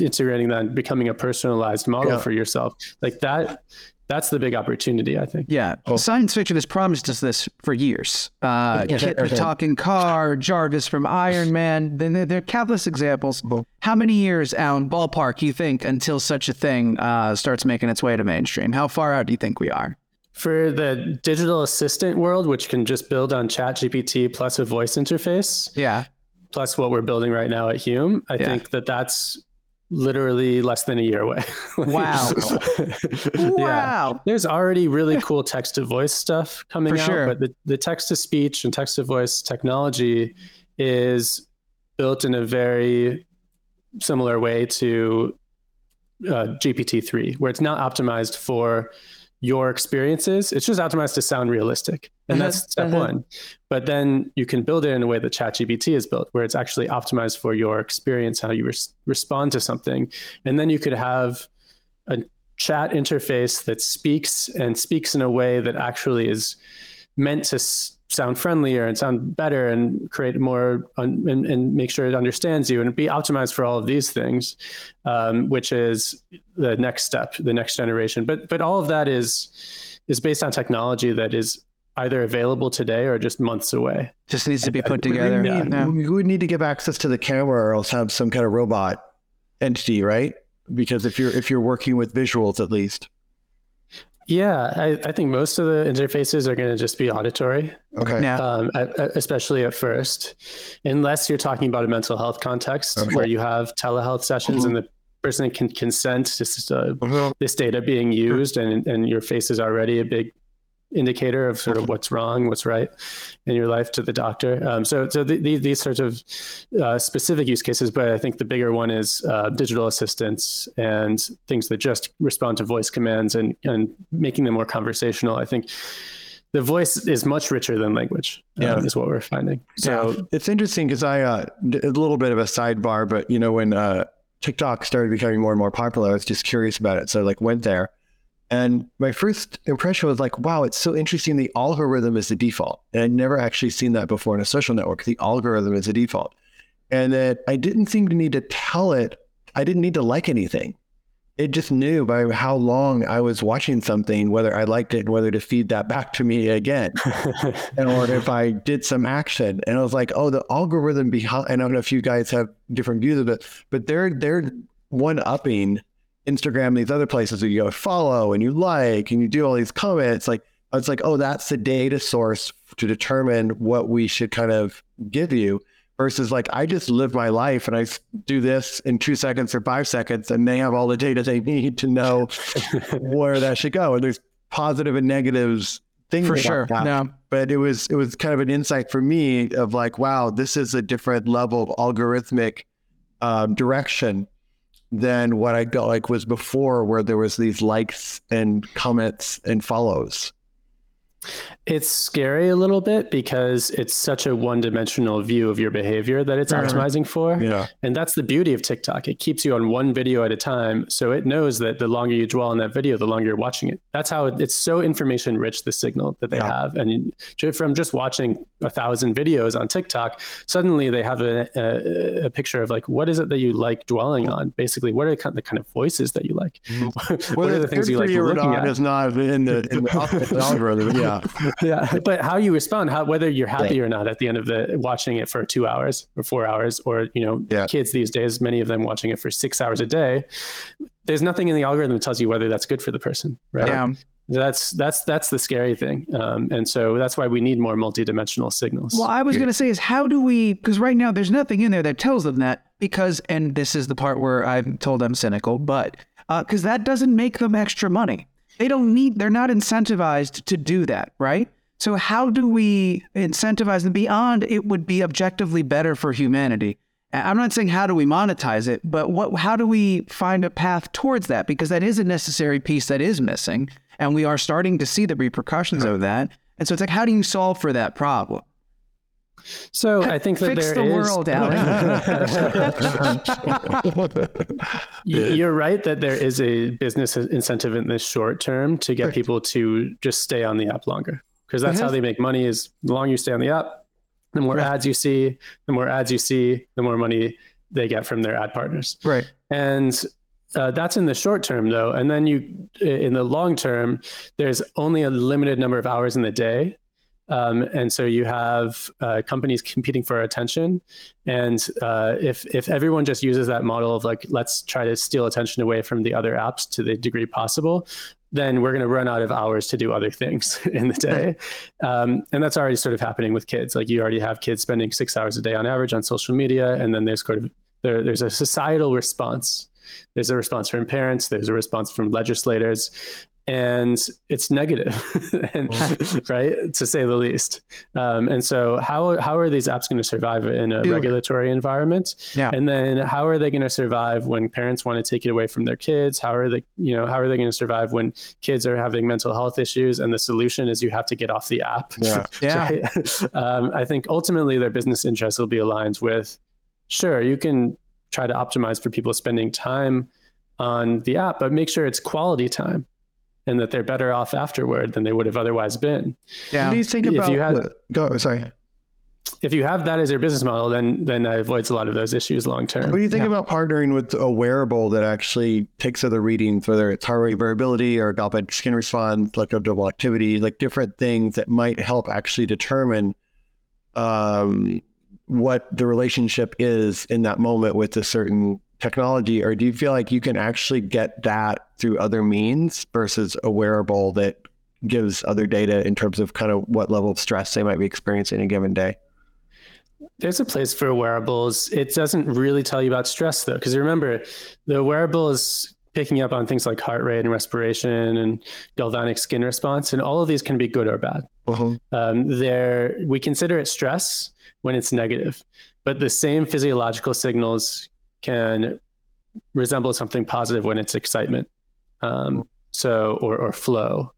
integrating that and becoming a personalized model Yeah. for yourself like that. That's the big opportunity, I think. Yeah. Oh. Science fiction has promised us this for years. Uh, Yeah. KITT the Okay. talking car, Jarvis from Iron Man. Then there, there are countless examples. Well- How many years, Alan, ballpark, you think until such a thing uh, starts making its way to mainstream? How far out do you think we are? For the digital assistant world, which can just build on ChatGPT plus a voice interface, Yeah. plus what we're building right now at Hume, I Yeah. think that that's literally less than a year away. Wow. yeah. Wow. There's already really cool text to voice stuff coming For out, sure. but the, the text to speech and text to voice technology is built in a very similar way to uh, GPT-3, where it's not optimized for your experiences. It's just optimized to sound realistic. And Uh-huh, that's step uh-huh. one. But then you can build it in a way that ChatGPT is built, where it's actually optimized for your experience, how you res- respond to something. And then you could have a chat interface that speaks and speaks in a way that actually is meant to s- sound friendlier and sound better and create more un- and, and make sure it understands you and be optimized for all of these things um, which is the next step the next generation but but all of that is is based on technology that is either available today or just months away Just needs to be put We together. need- Yeah. We would need to give access to the camera or else have some kind of robot entity, right? Because if you're if you're working with visuals at least. Yeah i, I think most of the interfaces are going to just be auditory Okay. Yeah. um, a- a- especially at first, unless you're talking about a mental health context Okay. where you have telehealth sessions and the person can consent to s- uh, Mhm. this data being used, and and your face is already a big indicator of sort of what's wrong, what's right in your life to the doctor. Um, so so the, the, these sorts of uh, specific use cases, but I think the bigger one is uh, digital assistants and things that just respond to voice commands and and making them more conversational. I think the voice is much richer than language. um, Yeah. is what we're finding. So It's interesting because I uh, a little bit of a sidebar, but you know when uh, TikTok started becoming more and more popular, I was just curious about it, so I like went there, and my first impression was like, wow, it's so interesting. The algorithm is the default, and I'd never actually seen that before in a social network. The algorithm is the default, and that I didn't seem to need to tell it. I didn't need to like anything. It just knew by how long I was watching something whether I liked it whether to feed that back to me again and or if I did some action. And I was like, oh, the algorithm behind. And I don't know if you guys have different views of it, but they're they're one upping Instagram, these other places where you go follow and you like and you do all these comments. Like it's like, oh, that's the data source to determine what we should kind of give you. Versus like I just live my life and I do this in two seconds or five seconds, and they have all the data they need to know where that should go. And there's positive and negatives things For sure. that No. but it was it was kind of an insight for me of like wow this is a different level of algorithmic um, direction than what i felt like was before where there was these likes and comments and follows It's scary a little bit because it's such a one-dimensional view of your behavior that it's Mhm. optimizing for. yeah And that's the beauty of TikTok. It keeps you on one video at a time. So it knows that the longer you dwell on that video, the longer you're watching it. That's how it, it's so information rich, the signal that they Yeah. have. And from just watching a thousand videos on TikTok, suddenly they have a, a, a picture of like, what is it that you like dwelling on? Basically, what are the kind the kind of voices that you like? what are the things you like looking at? is not in the, in the algorithm yeah yeah but how you respond how whether you're happy or not at the end of the watching it for two hours or four hours or you know Yeah. kids these days many of them watching it for six hours a day there's nothing in the algorithm that tells you whether that's good for the person right Yeah. That's that's that's the scary thing, um, and so that's why we need more multidimensional signals. Well, I was going to say is how do we? Because right now there's nothing in there that tells them that. Because and this is the part where I'm told I'm cynical, but because uh, that doesn't make them extra money. They don't need. They're not incentivized to do that, right? So how do we incentivize them beyond? It would be objectively better for humanity. I'm not saying how do we monetize it, but what? How do we find a path towards that? Because that is a necessary piece that is missing and we are starting to see the repercussions of that. And so it's like, how do you solve for that problem? So I think that Fix there the is, world, You're right that there is a business incentive in the short term to get people to just stay on the app longer because that's how they make money. Is the longer you stay on the app, the more ads you see, the more ads you see, the more money they get from their ad partners. Right. And uh, that's in the short term, though. And then you, in the long term, there's only a limited number of hours in the day. Um, and so you have uh, companies competing for attention. And uh, if, if everyone just uses that model of like, let's try to steal attention away from the other apps to the degree possible, then we're going to run out of hours to do other things in the day. Um, and that's already sort of happening with kids. Like you already have kids spending six hours a day on average on social media. And then there's sort of, there, there's a societal response there's a response from parents, there's a response from legislators, and it's negative, and, right, to say the least. Um, and so, how how are these apps going to survive in a Dude. regulatory environment? Yeah. And then, how are they going to survive when parents want to take it away from their kids? How are they, you know, how are they going to survive when kids are having mental health issues? And the solution is you have to get off the app. Yeah. yeah. Right? Um, I think ultimately their business interests will be aligned with. Sure, you can try to optimize for people spending time on the app, but make sure it's quality time and that they're better off afterward than they would have otherwise been. Yeah. What do you think if about? You had, go. Sorry. If you have that as your business model, then then that avoids a lot of those issues long term. What do you think yeah. about partnering with a wearable that actually takes other readings, whether it's heart rate variability or galvanic skin response, like electrical activity, like different things that might help actually determine um, what the relationship is in that moment with a certain technology, or do you feel like you can actually get that through other means versus a wearable that gives other data in terms of kind of what level of stress they might be experiencing in a given day? There's a place for wearables. It doesn't really tell you about stress though, because remember, the wearable is picking up on things like heart rate and respiration and galvanic skin response, and all of these can be good or bad. Uh-huh. Um, there, we consider it stress, when it's negative. But the same physiological signals can resemble something positive when it's excitement. Um, so, or, or flow,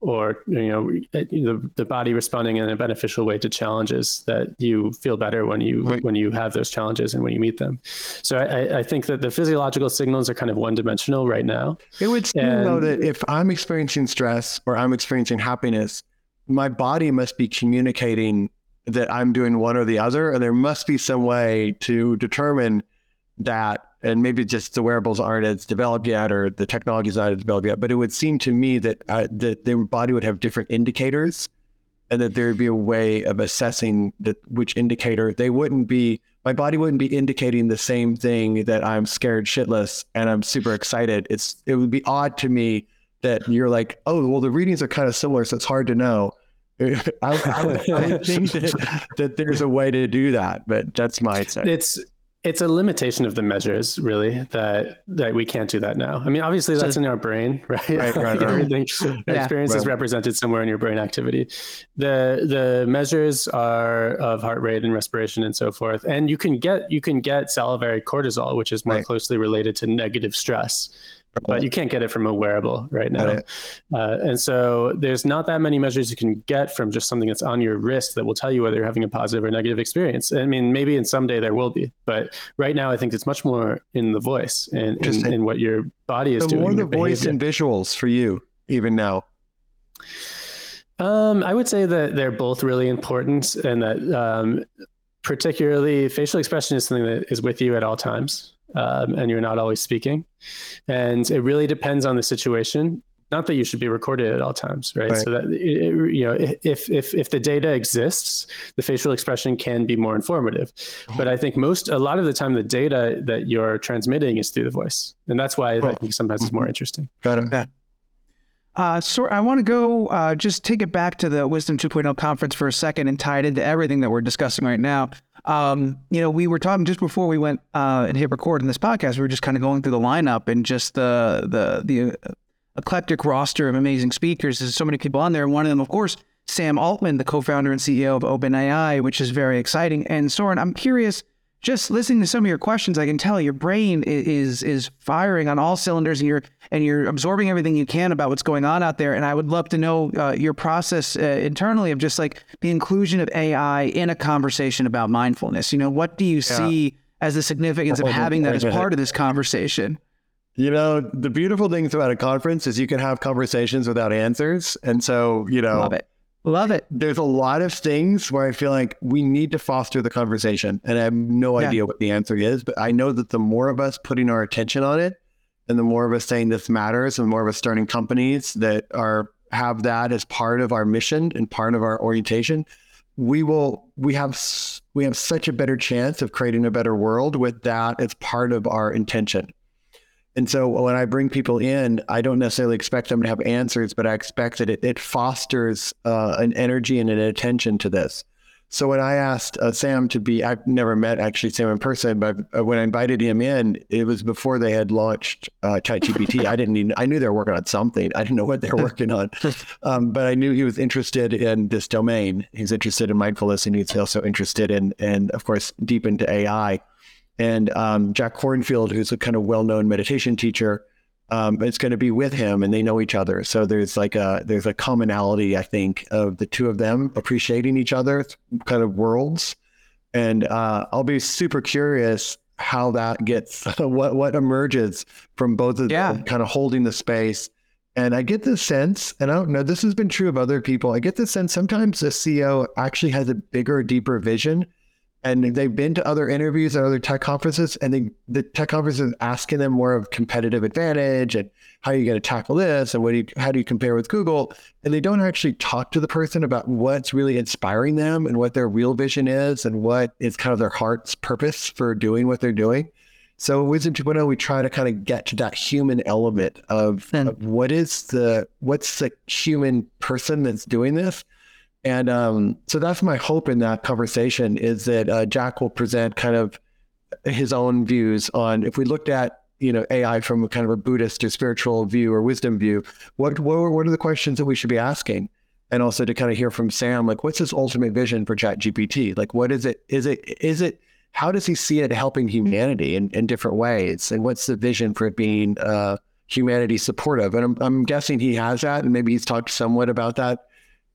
or you know, the, the body responding in a beneficial way to challenges that you feel better when you right. when you have those challenges and when you meet them. So, I, I think that the physiological signals are kind of one dimensional right now. It would seem and, though that if I'm experiencing stress or I'm experiencing happiness, my body must be communicating that I'm doing one or the other, and there must be some way to determine that. And maybe just the wearables aren't as developed yet, or the technology is not as developed yet. But it would seem to me that uh, that their body would have different indicators, and that there would be a way of assessing that which indicator they wouldn't be. My body wouldn't be indicating the same thing that I'm scared shitless and I'm super excited. It's it would be odd to me that you're like, oh, well, the readings are kind of similar, so it's hard to know. I, I, I, think that, that there's a way to do that, but that's my sense. It's it's a limitation of the measures, really, that that we can't do that now. I mean, obviously that's so, in our brain, right? Right, right, right. Everything yeah. experience is represented somewhere in your brain activity. The the measures are of heart rate and respiration and so forth, and you can get you can get salivary cortisol, which is more closely related to negative stress but you can't get it from a wearable right now. Right. Uh, and so there's not that many measures you can get from just something that's on your wrist that will tell you whether you're having a positive or negative experience. I mean, maybe in someday there will be, but right now I think it's much more in the voice and in, in, what your body is so doing. More the voice and visuals for you, even now. Um, I would say that they're both really important, and that um, particularly facial expression is something that is with you at all times um, and you're not always speaking. And it really depends on the situation. Not that you should be recorded at all times, right? right. So that it, you know, if if if the data exists, the facial expression can be more informative. But I think most, a lot of the time, the data that you're transmitting is through the voice, and that's why I think sometimes it's more mm-hmm. interesting. Got it. Yeah. Uh, so I want to go uh, just take it back to the Wisdom 2.0 conference for a second and tie it into everything that we're discussing right now. Um, you know, we were talking just before we went uh, and hit record in this podcast. We were just kind of going through the lineup and just the the the uh, eclectic roster of amazing speakers. There's so many people on there, and one of them, of course, Sam Altman, the co-founder and CEO of OpenAI, which is very exciting. And Soren, I'm curious just listening to some of your questions, I can tell your brain is is firing on all cylinders, and you're and you're absorbing everything you can about what's going on out there. And I would love to know uh, your process uh, internally of just like the inclusion of AI in a conversation about mindfulness. You know, what do you yeah. see as the significance of having that as part of this conversation? You know, the beautiful things about a conference is you can have conversations without answers, and so you know, love it Love it. There's a lot of things where I feel like we need to foster the conversation. And I have no yeah. idea what the answer is, but I know that the more of us putting our attention on it and the more of us saying this matters and the more of us starting companies that are have that as part of our mission and part of our orientation, we will we have we have such a better chance of creating a better world with that as part of our intention. And so when I bring people in, I don't necessarily expect them to have answers, but I expect that it, it fosters uh, an energy and an attention to this. So when I asked uh, Sam to be, I've never met actually Sam in person, but uh, when I invited him in, it was before they had launched uh, ChatGPT. I didn't even, I knew they were working on something. I didn't know what they were working on, um, but I knew he was interested in this domain. He's interested in mindfulness and he's also interested in, and of course, deep into AI. And um, Jack Kornfield, who's a kind of well-known meditation teacher, um, it's going to be with him, and they know each other. So there's like a there's a commonality, I think, of the two of them appreciating each other, kind of worlds. And uh, I'll be super curious how that gets what what emerges from both of yeah. them, kind of holding the space. And I get the sense, and I don't know, this has been true of other people. I get the sense sometimes the CEO actually has a bigger, deeper vision and they've been to other interviews at other tech conferences and they, the tech conferences asking them more of competitive advantage and how are you going to tackle this and what do you, how do you compare with google? And they don't actually talk to the person about what's really inspiring them and what their real vision is and what is kind of their heart's purpose for doing what they're doing. So wisdom 2.0 we try to kind of get to that human element of, of what is the what's the human person that's doing this and um, so that's my hope in that conversation is that uh, Jack will present kind of his own views on if we looked at you know AI from a kind of a Buddhist or spiritual view or wisdom view, what what, what are the questions that we should be asking? And also to kind of hear from Sam, like what's his ultimate vision for Chat GPT? Like what is it? Is it is it how does he see it helping humanity in, in different ways? And what's the vision for it being uh, humanity supportive? And I'm, I'm guessing he has that, and maybe he's talked somewhat about that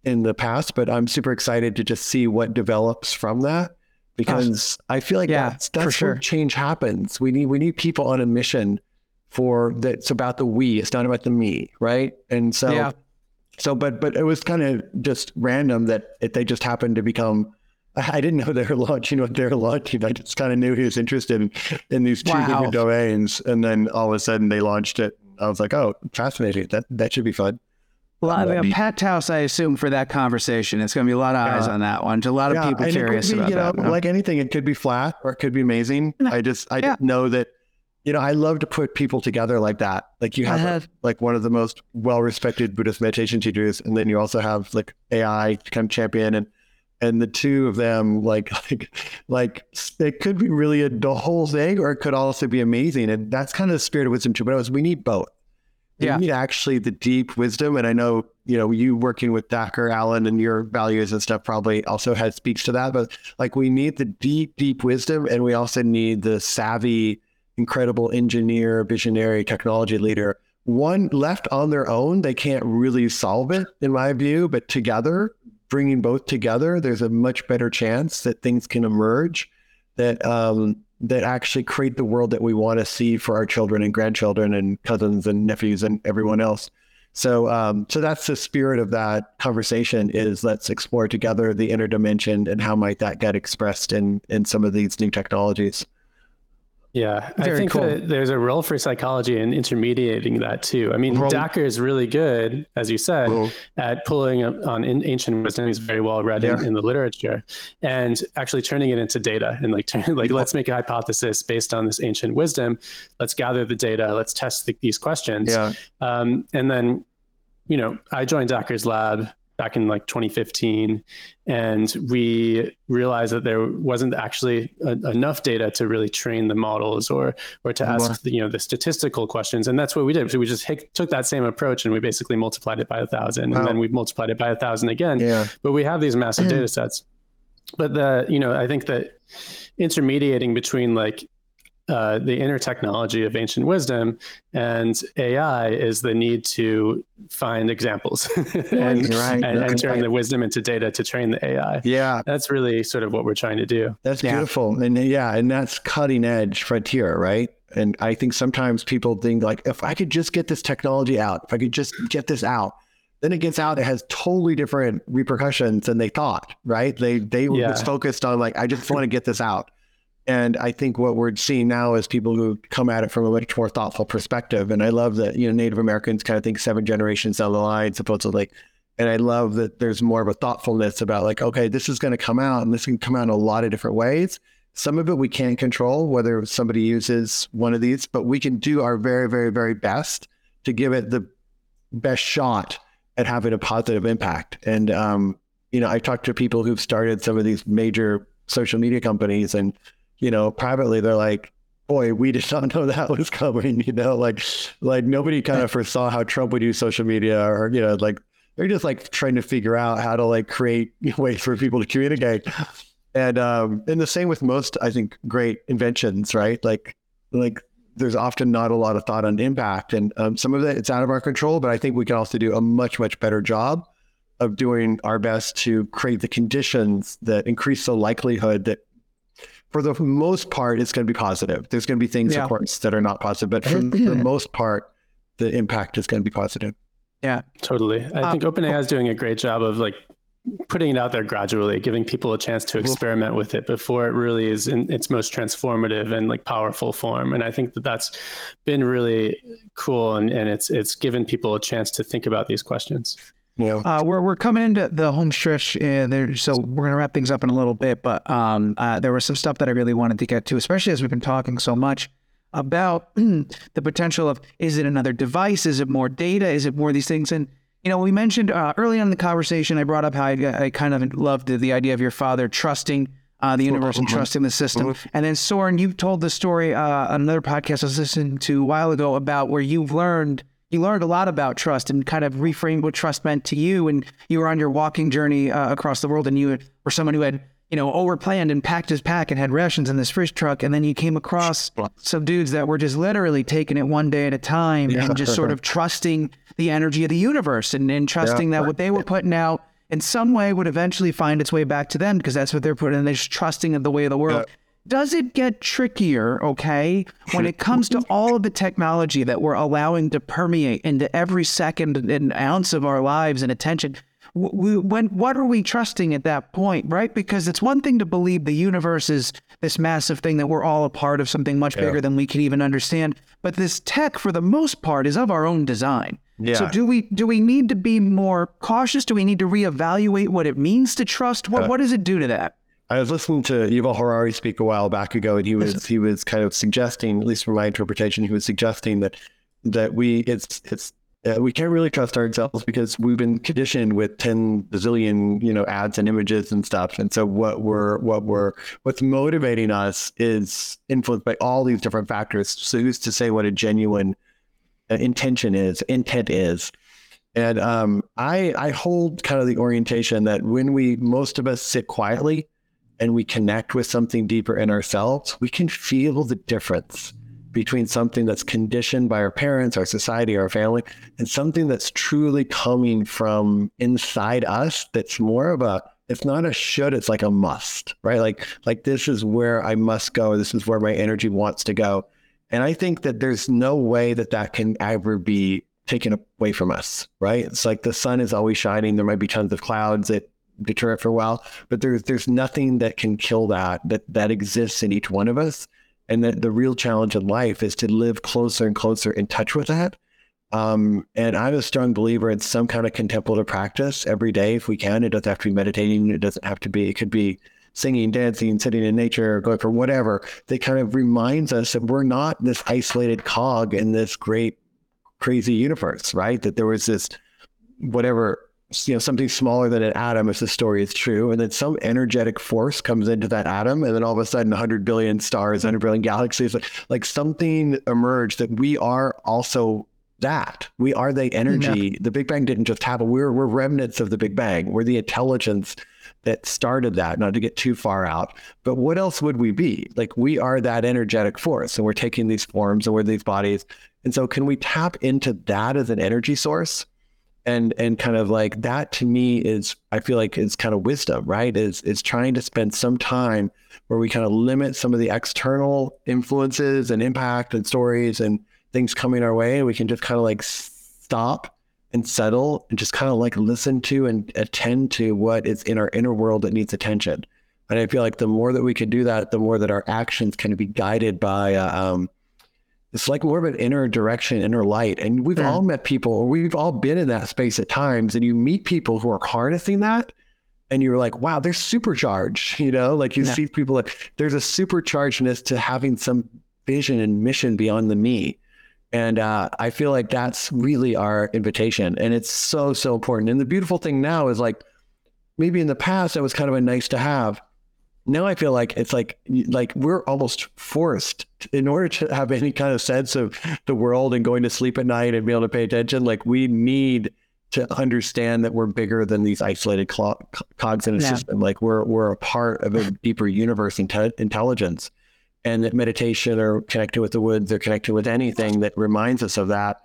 in the past, but I'm super excited to just see what develops from that because I feel like yeah, that's that's sure. where change happens. We need we need people on a mission for that's about the we. It's not about the me, right? And so yeah. so but but it was kind of just random that it, they just happened to become I didn't know they were launching what they're launching. I just kind of knew he was interested in, in these two wow. different domains. And then all of a sudden they launched it. I was like, oh, fascinating. That that should be fun. A lot of Pat House, I assume, for that conversation. It's going to be a lot of eyes on that one. A lot of yeah, people curious be, about you know, that. Like anything, it could be flat or it could be amazing. I just, I yeah. know that, you know, I love to put people together like that. Like you have, have. like one of the most well-respected Buddhist meditation teachers, and then you also have like AI kind of champion, and and the two of them, like, like, like it could be really a the whole thing, or it could also be amazing. And that's kind of the spirit of wisdom too. But was, we need both yeah. need actually the deep wisdom. And I know, you know, you working with Dacher, Alan, and your values and stuff probably also has speaks to that. But like we need the deep, deep wisdom, and we also need the savvy, incredible engineer, visionary technology leader. One left on their own, they can't really solve it, in my view. But together, bringing both together, there's a much better chance that things can emerge that um, that actually create the world that we want to see for our children and grandchildren and cousins and nephews and everyone else. So, um, so that's the spirit of that conversation is let's explore together the interdimension and how might that get expressed in, in some of these new technologies. Yeah, Very I think cool. there's a role for psychology in intermediating that too. I mean, well, Dacher is really good, as you said, at pulling on ancient wisdom. He's very well read yeah. in, in, the literature, and actually turning it into data and like turn, like let's make a hypothesis based on this ancient wisdom. Let's gather the data. Let's test the, these questions. Yeah. Um, and then you know, I joined Dacher's lab back in like 2015 and we realized that there wasn't actually a, enough data to really train the models or or to ask the, you know the statistical questions and that's what we did. So we just took that same approach and we basically multiplied it by a thousand wow. and then we multiplied it by a thousand again. Yeah. but we have these massive mm-hmm. data sets. But the you know i think that intermediating between like uh, the inner technology of ancient wisdom and AI is the need to find examples and, right. and, and turn the wisdom into data to train the AI. Yeah. That's really sort of what we're trying to do. That's yeah. beautiful. And yeah, and that's cutting edge frontier, right? And I think sometimes people think like, if I could just get this technology out, if I could just get this out, then it gets out, it has totally different repercussions than they thought, right? They they were yeah. focused on like, I just want to get this out. And I think what we're seeing now is people who come at it from a much more thoughtful perspective. And I love that, you know, Native Americans kind of think seven generations down the line, supposedly. And I love that there's more of a thoughtfulness about like, okay, this is going to come out and this can come out in a lot of different ways. Some of it we can't control, whether somebody uses one of these, but we can do our very, very, very best to give it the best shot at having a positive impact. And, um, you know, I've talked to people who've started some of these major social media companies and you know, privately they're like, boy, we did not know that was coming, you know, like, like nobody kind of foresaw how Trump would use social media or, you know, like they're just like trying to figure out how to like create ways for people to communicate. And, um, and the same with most, I think, great inventions, right? Like, like there's often not a lot of thought on impact and um, some of it it's out of our control, but I think we can also do a much, much better job of doing our best to create the conditions that increase the likelihood that for the most part, it's going to be positive. There's going to be things, yeah. of course, that are not positive, but for the most part, the impact is going to be positive. Yeah, totally. I um, think OpenAI is doing a great job of like putting it out there gradually, giving people a chance to experiment with it before it really is in its most transformative and like powerful form. And I think that that's been really cool, and, and it's it's given people a chance to think about these questions. Yeah. Uh, we're we're coming into the home stretch, and there, so we're gonna wrap things up in a little bit. But um, uh, there was some stuff that I really wanted to get to, especially as we've been talking so much about the potential of is it another device? Is it more data? Is it more of these things? And you know, we mentioned uh, early on in the conversation, I brought up how I, I kind of loved the, the, idea of your father trusting uh, the universe and trusting the system. Mm-hmm. And then Soren, you told the story uh, another podcast I was listening to a while ago about where you've learned you learned a lot about trust and kind of reframed what trust meant to you. And you were on your walking journey uh, across the world, and you were someone who had you know overplanned and packed his pack and had rations in this fish truck, and then you came across some dudes that were just literally taking it one day at a time yeah. and just sort of trusting the energy of the universe and, and trusting yeah. that what they were putting out in some way would eventually find its way back to them because that's what they're putting. And they're just trusting in the way of the world. Yeah does it get trickier, okay, when it comes to all of the technology that we're allowing to permeate into every second and ounce of our lives and attention? We, when what are we trusting at that point, right? Because it's one thing to believe the universe is this massive thing that we're all a part of something much yeah. bigger than we can even understand. But this tech, for the most part, is of our own design. Yeah. So do we do we need to be more cautious? Do we need to reevaluate what it means to trust? What uh, what does it do to that? I was listening to Yuval Harari speak a while back ago, and he was he was kind of suggesting, at least from my interpretation, he was suggesting that that we it's it's uh, we can't really trust ourselves because we've been conditioned with 10 bazillion you know ads and images and stuff. And so what we're what we're what's motivating us is influenced by all these different factors. So who's to say what a genuine uh, intention is intent is? And um, I I hold kind of the orientation that when we most of us sit quietly and we connect with something deeper in ourselves, we can feel the difference between something that's conditioned by our parents, our society, our family, and something that's truly coming from inside us that's more of a it's not a should, it's like a must, right? Like like this is where I must go, this is where my energy wants to go. And I think that there's no way that that can ever be taken away from us, right? It's like the sun is always shining, there might be tons of clouds, it deter it for a while. But there's there's nothing that can kill that that that exists in each one of us. And that the real challenge in life is to live closer and closer in touch with that. Um, and I'm a strong believer in some kind of contemplative practice every day if we can. It doesn't have to be meditating. It doesn't have to be. It could be singing, dancing, sitting in nature, going for whatever. That kind of reminds us that we're not this isolated cog in this great, crazy universe, right? That there was this whatever you know something smaller than an atom if the story is true and then some energetic force comes into that atom and then all of a sudden 100 billion stars 100 billion galaxies like, like something emerged that we are also that. We are the energy. Yeah. the big bang didn't just happen. We're, we're remnants of the big bang. We're the intelligence that started that not to get too far out. But what else would we be? Like we are that energetic force and we're taking these forms and we're these bodies. And so can we tap into that as an energy source and and kind of like that to me is I feel like it's kind of wisdom, right? Is is trying to spend some time where we kind of limit some of the external influences and impact and stories and things coming our way, and we can just kind of like stop and settle and just kind of like listen to and attend to what is in our inner world that needs attention. And I feel like the more that we can do that, the more that our actions can be guided by uh, um, it's like more of an inner direction, inner light. And we've all met people, or we've all been in that space at times, and you meet people who are harnessing that. And you're like, wow, they're supercharged, you know, like you yeah. see people like there's a superchargedness to having some vision and mission beyond the me. And uh, I feel like that's really our invitation. And it's so, so important. And the beautiful thing now is like, maybe in the past, that was kind of a nice to have now I feel like it's like like we're almost forced in order to have any kind of sense of the world and going to sleep at night and be able to pay attention. Like we need to understand that we're bigger than these isolated cogs in a yeah. system. Like we're we're a part of a deeper universe inte- intelligence, and that meditation or connecting with the woods or connecting with anything that reminds us of that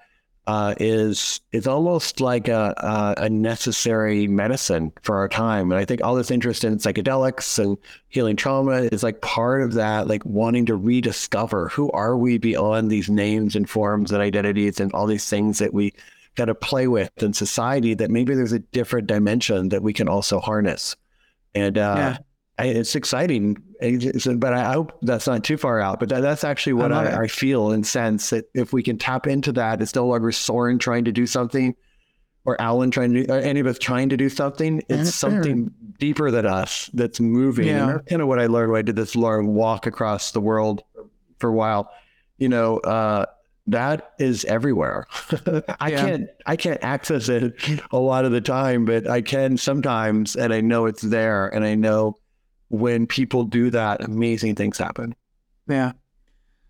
uh, is is almost like a, a, necessary medicine for our time. And I think all this interest in psychedelics and healing trauma is like part of that, like wanting to rediscover who are we beyond these names and forms and identities and all these things that we got to play with in society. That maybe there's a different dimension that we can also harness. And uh, yeah it's exciting, but I hope that's not too far out. But that, that's actually what I, I, feel and sense that if we can tap into that, it's no longer Soren trying to do something or Alan trying to or any of us trying to do something. It's something deeper than us that's moving. Yeah. And that's kind of what I learned when I did this long walk across the world for a while. You know, uh, that is everywhere. I yeah. can't I can't access it a lot of the time, but I can sometimes and I know it's there and I know when people do that, amazing things happen. Yeah.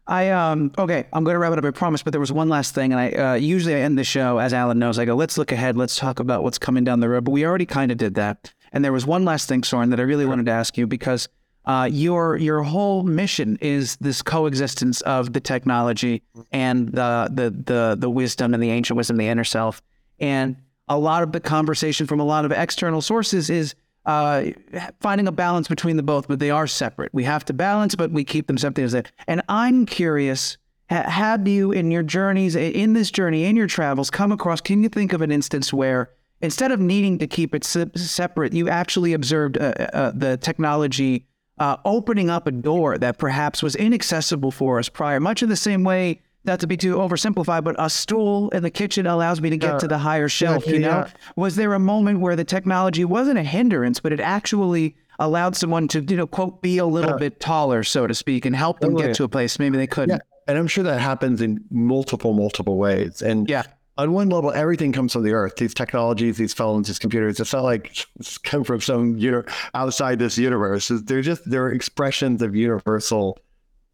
I um okay, I'm going to wrap it up. I promise. But there was one last thing, and I uh, usually I end the show as Alan knows. I go, let's look ahead. Let's talk about what's coming down the road. But we already kind of did that. And there was one last thing, Soren, that I really sure. wanted to ask you because uh, your your whole mission is this coexistence of the technology and the the the the wisdom and the ancient wisdom, the inner self. And a lot of the conversation from a lot of external sources is uh, finding a balance between the both, but they are separate. We have to balance, but we keep them separate that. And I'm curious, have you in your journeys, in this journey, in your travels, come across? Can you think of an instance where instead of needing to keep it se- separate, you actually observed uh, uh, the technology uh, opening up a door that perhaps was inaccessible for us prior, much in the same way not to be too oversimplified, but a stool in the kitchen allows me to get uh, to the higher shelf. Yeah, you know, yeah. was there a moment where the technology wasn't a hindrance, but it actually allowed someone to, you know, quote, be a little uh, bit taller, so to speak, and help them get to a place maybe they couldn't? Yeah. And I'm sure that happens in multiple, multiple ways. And yeah. On one level, everything comes from the earth. These technologies, these phones, these computers. It's not like it's come from some you know outside this universe. They're just they're expressions of universal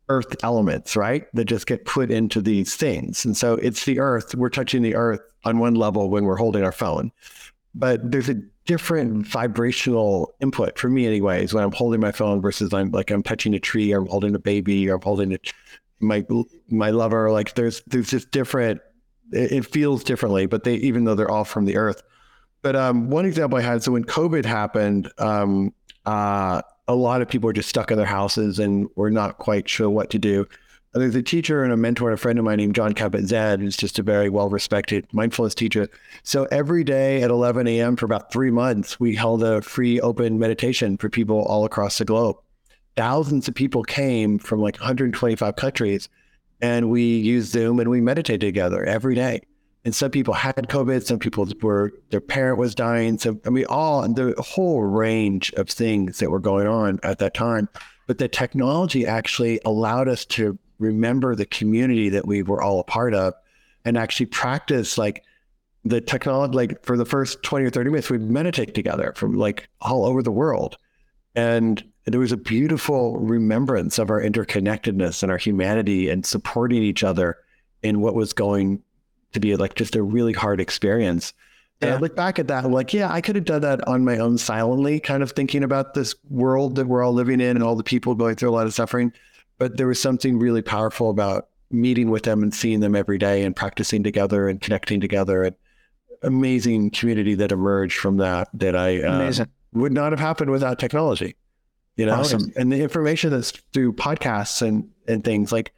earth elements, right? That just get put into these things. And so it's the earth. We're touching the earth on one level when we're holding our phone. But there's a different vibrational input for me anyways when I'm holding my phone versus I'm like I'm touching a tree or I'm holding a baby or I'm holding my my lover. Like there's there's just different it, it feels differently, but they even though they're all from the earth. But um, one example I had, so when COVID happened, um, uh, a lot of people are just stuck in their houses and we're not quite sure what to do. And there's a teacher and a mentor and a friend of mine named Jon Kabat-Zinn, who's just a very well respected mindfulness teacher. So every day at 11 a.m. for about three months, we held a free open meditation for people all across the globe. Thousands of people came from like 125 countries, and we used Zoom and we meditated together every day and some people had COVID, some people were their parent was dying. So I mean, all the whole range of things that were going on at that time. But the technology actually allowed us to remember the community that we were all a part of, and actually practice like the technology, like for the first 20 or 30 minutes, we'd meditate together from like all over the world. And there was a beautiful remembrance of our interconnectedness and our humanity and supporting each other in what was going to be like just a really hard experience. And I look back at that, I'm like, yeah, I could have done that on my own silently, kind of thinking about this world that we're all living in and all the people going through a lot of suffering. But there was something really powerful about meeting with them and seeing them every day and practicing together and connecting together and amazing community that emerged from that that I uh, would not have happened without technology. You know, Awesome. and, and the information that's through podcasts and and things like,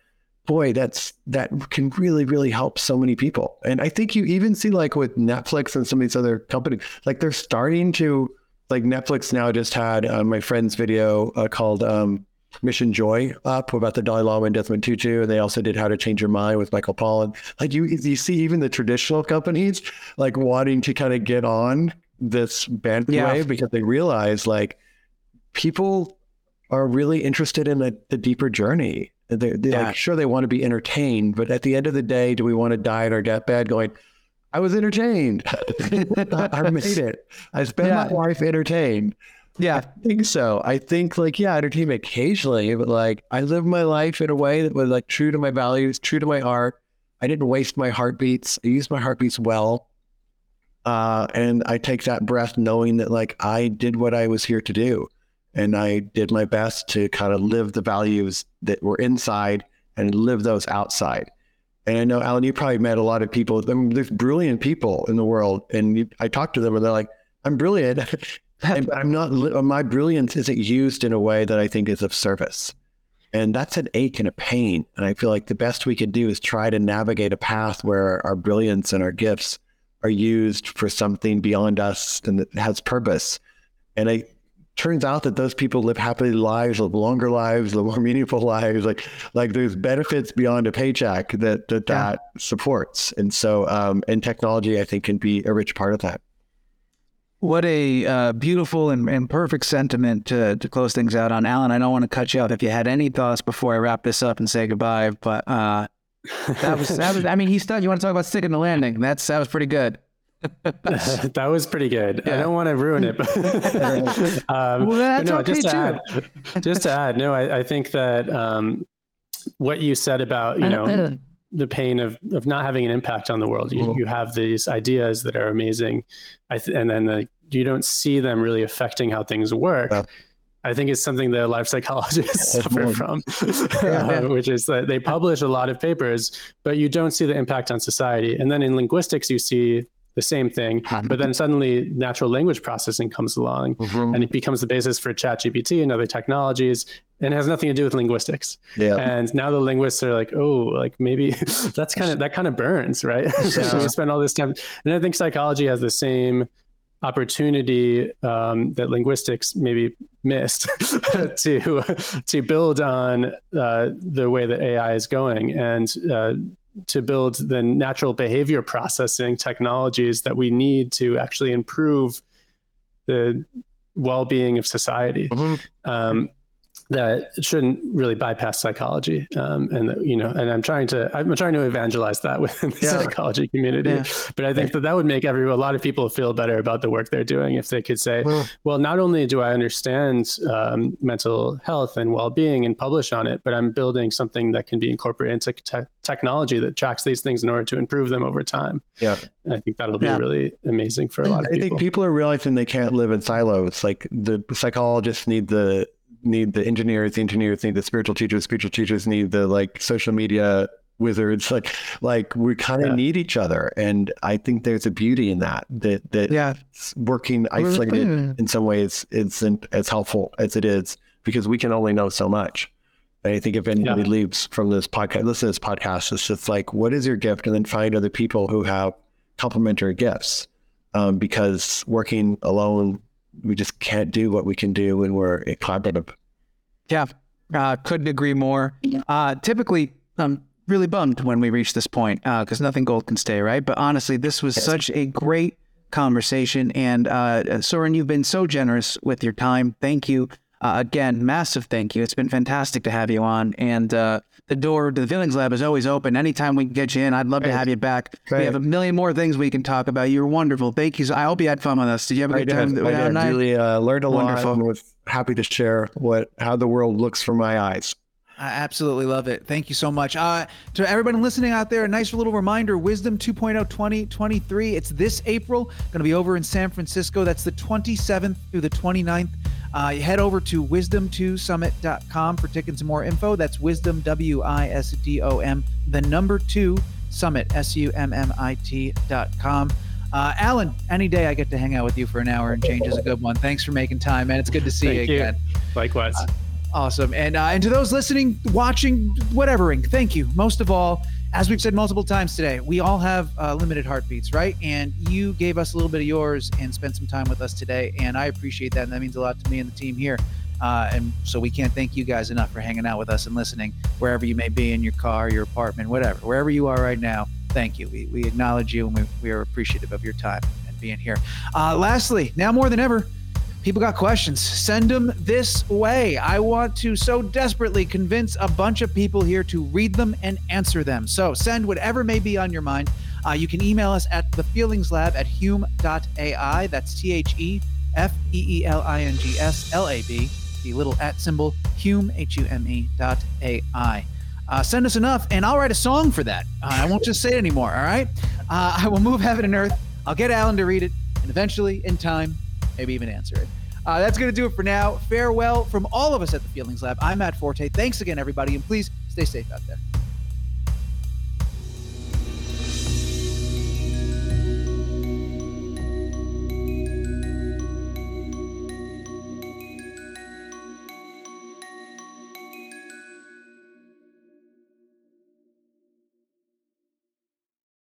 boy, that's that can really really help so many people. And I think you even see like with Netflix and some of these other companies, like they're starting to like Netflix now just had uh, my friend's video uh, called um, Mission Joy up about the Dalai Lama and Desmond Tutu, and they also did How to Change Your Mind with Michael Pollan. Like you, you see even the traditional companies like wanting to kind of get on this bandwagon Yeah. because they realize like people are really interested in the, the deeper journey. They're, they're Yeah. like, sure, they want to be entertained, but at the end of the day, do we want to die in our deathbed going, I was entertained. I made it. I spent my life entertained. Yeah. I think so. I think like, yeah, entertainment occasionally, but like I live my life in a way that was like true to my values, true to my heart. I didn't waste my heartbeats. I used my heartbeats well. Uh, and I take that breath knowing that like I did what I was here to do. And I did my best to kind of live the values that were inside and live those outside. And I know, Alan, you probably met a lot of people. I mean, there's brilliant people in the world. And you, I talk to them and they're like, I'm brilliant. and I'm not, my brilliance isn't used in a way that I think is of service. And that's an ache and a pain. And I feel like the best we can do is try to navigate a path where our brilliance and our gifts are used for something beyond us and that has purpose. And it turns out that those people live happy lives, live longer lives, live more meaningful lives. Like, like there's benefits beyond a paycheck that that, Yeah. that supports. And so, um, and technology, I think, can be a rich part of that. What a uh, beautiful and, and perfect sentiment to, to close things out on. Alan, I don't want to cut you off if you had any thoughts before I wrap this up and say goodbye, but uh, that was, that was, I mean, he's done. You want to talk about sticking the landing? That's, that was pretty good. that was pretty good. I don't want to ruin it, but um, Well, that's no, okay just to too. add, just to add, no, I, I think that um, what you said about you know the pain of of not having an impact on the world. You, Mhm. you have these ideas that are amazing, I th- and then the, you don't see them really affecting how things work. Yeah. I think it's something that life psychologists That's suffer from, Yeah, yeah. uh, which is that they publish a lot of papers, but you don't see the impact on society. And then in linguistics, you see the same thing, but then suddenly natural language processing comes along and it becomes the basis for ChatGPT and other technologies and it has nothing to do with linguistics. Yeah. And now the linguists are like, oh, like maybe that's kind of that kind of burns, right? so we spend all this time, and I think psychology has the same opportunity um, that linguistics maybe missed to to build on uh, the way that AI is going and. Uh, to build the natural behavior processing technologies that we need to actually improve the well-being of society Mhm. um, that shouldn't really bypass psychology um, and that, you know and i'm trying to i'm trying to evangelize that within the Yeah. psychology community Yeah. but i think that that would make every a lot of people feel better about the work they're doing if they could say Well- well not only do i understand um, mental health and well-being and publish on it but i'm building something that can be incorporated into te- technology that tracks these things in order to improve them over time Yeah. and i think that'll be Yeah. really amazing for a lot of I people think people are realizing they can't live in silos. Like the psychologists need the need the engineers, the engineers need the spiritual teachers, spiritual teachers need the like social media wizards. Like like we kind of Yeah. need each other, and I think there's a beauty in that. That that Yeah. working isolated in some ways isn't as helpful as it is because we can only know so much. And I think if anybody Yeah. leaves from this podcast, listen to this podcast, it's just like, what is your gift? And then find other people who have complementary gifts. Um, because working alone, we just can't do what we can do when we're collaborative. Yeah, uh, couldn't agree more. Uh, typically, I'm really bummed when we reach this point because nothing gold can stay, right? But honestly, this was such a great conversation. And uh, Soren, you've been so generous with your time. Thank you. Uh, again, massive thank you. It's been fantastic to have you on. And uh, the door to the Feelings Lab is always open. Anytime we can get you in, I'd love to have you back. We have a million more things we can talk about. You're wonderful. Thank you. I hope you had fun with us. Did you have a good did. time? I did. Really uh, learned a Wonderful. lot and was happy to share what how the world looks from my eyes. I absolutely love it. Thank you so much. Uh, to everybody listening out there, a nice little reminder Wisdom oh 2.0 2023. It's this April, going to be over in San Francisco. That's the 27th through the 29th. Uh, head over to wisdom2summit.com for tickets and more info. That's wisdom, W I S D O M, the number two summit, S U M M I T.com. Uh, Alan, any day I get to hang out with you for an hour and change is a good one. Thanks for making time, man. It's good to see Thank you you. again. Likewise. Awesome. And uh, and to those listening, watching, whatevering, thank you. Most of all, as we've said multiple times today, we all have uh, limited heartbeats, right? And you gave us a little bit of yours and spent some time with us today, and I appreciate that. And that means a lot to me and the team here. Uh, and so we can't thank you guys enough for hanging out with us and listening, wherever you may be in your car, your apartment, whatever, wherever you are right now. Thank you. We, we acknowledge you and we, we are appreciative of your time and being here. Uh, lastly, now more than ever, people got questions. Send them this way. I want to so desperately convince a bunch of people here to read them and answer them. So send whatever may be on your mind. Uh, you can email us at thefeelingslab at hume.ai that's t-h-e-f-e-e-l-i-n-g-s-l-a-b the little at symbol hume h-u-m-e dot a-i uh, send us enough and i'll write a song for that. Uh, i won't just say it anymore all right? Uh, i will move heaven and earth. I'll get alan to read it and eventually in time maybe even answer it. Uh, that's going to do it for now. Farewell from all of us at the Feelings Lab. I'm Matt Forte. Thanks again, everybody, and please stay safe out there.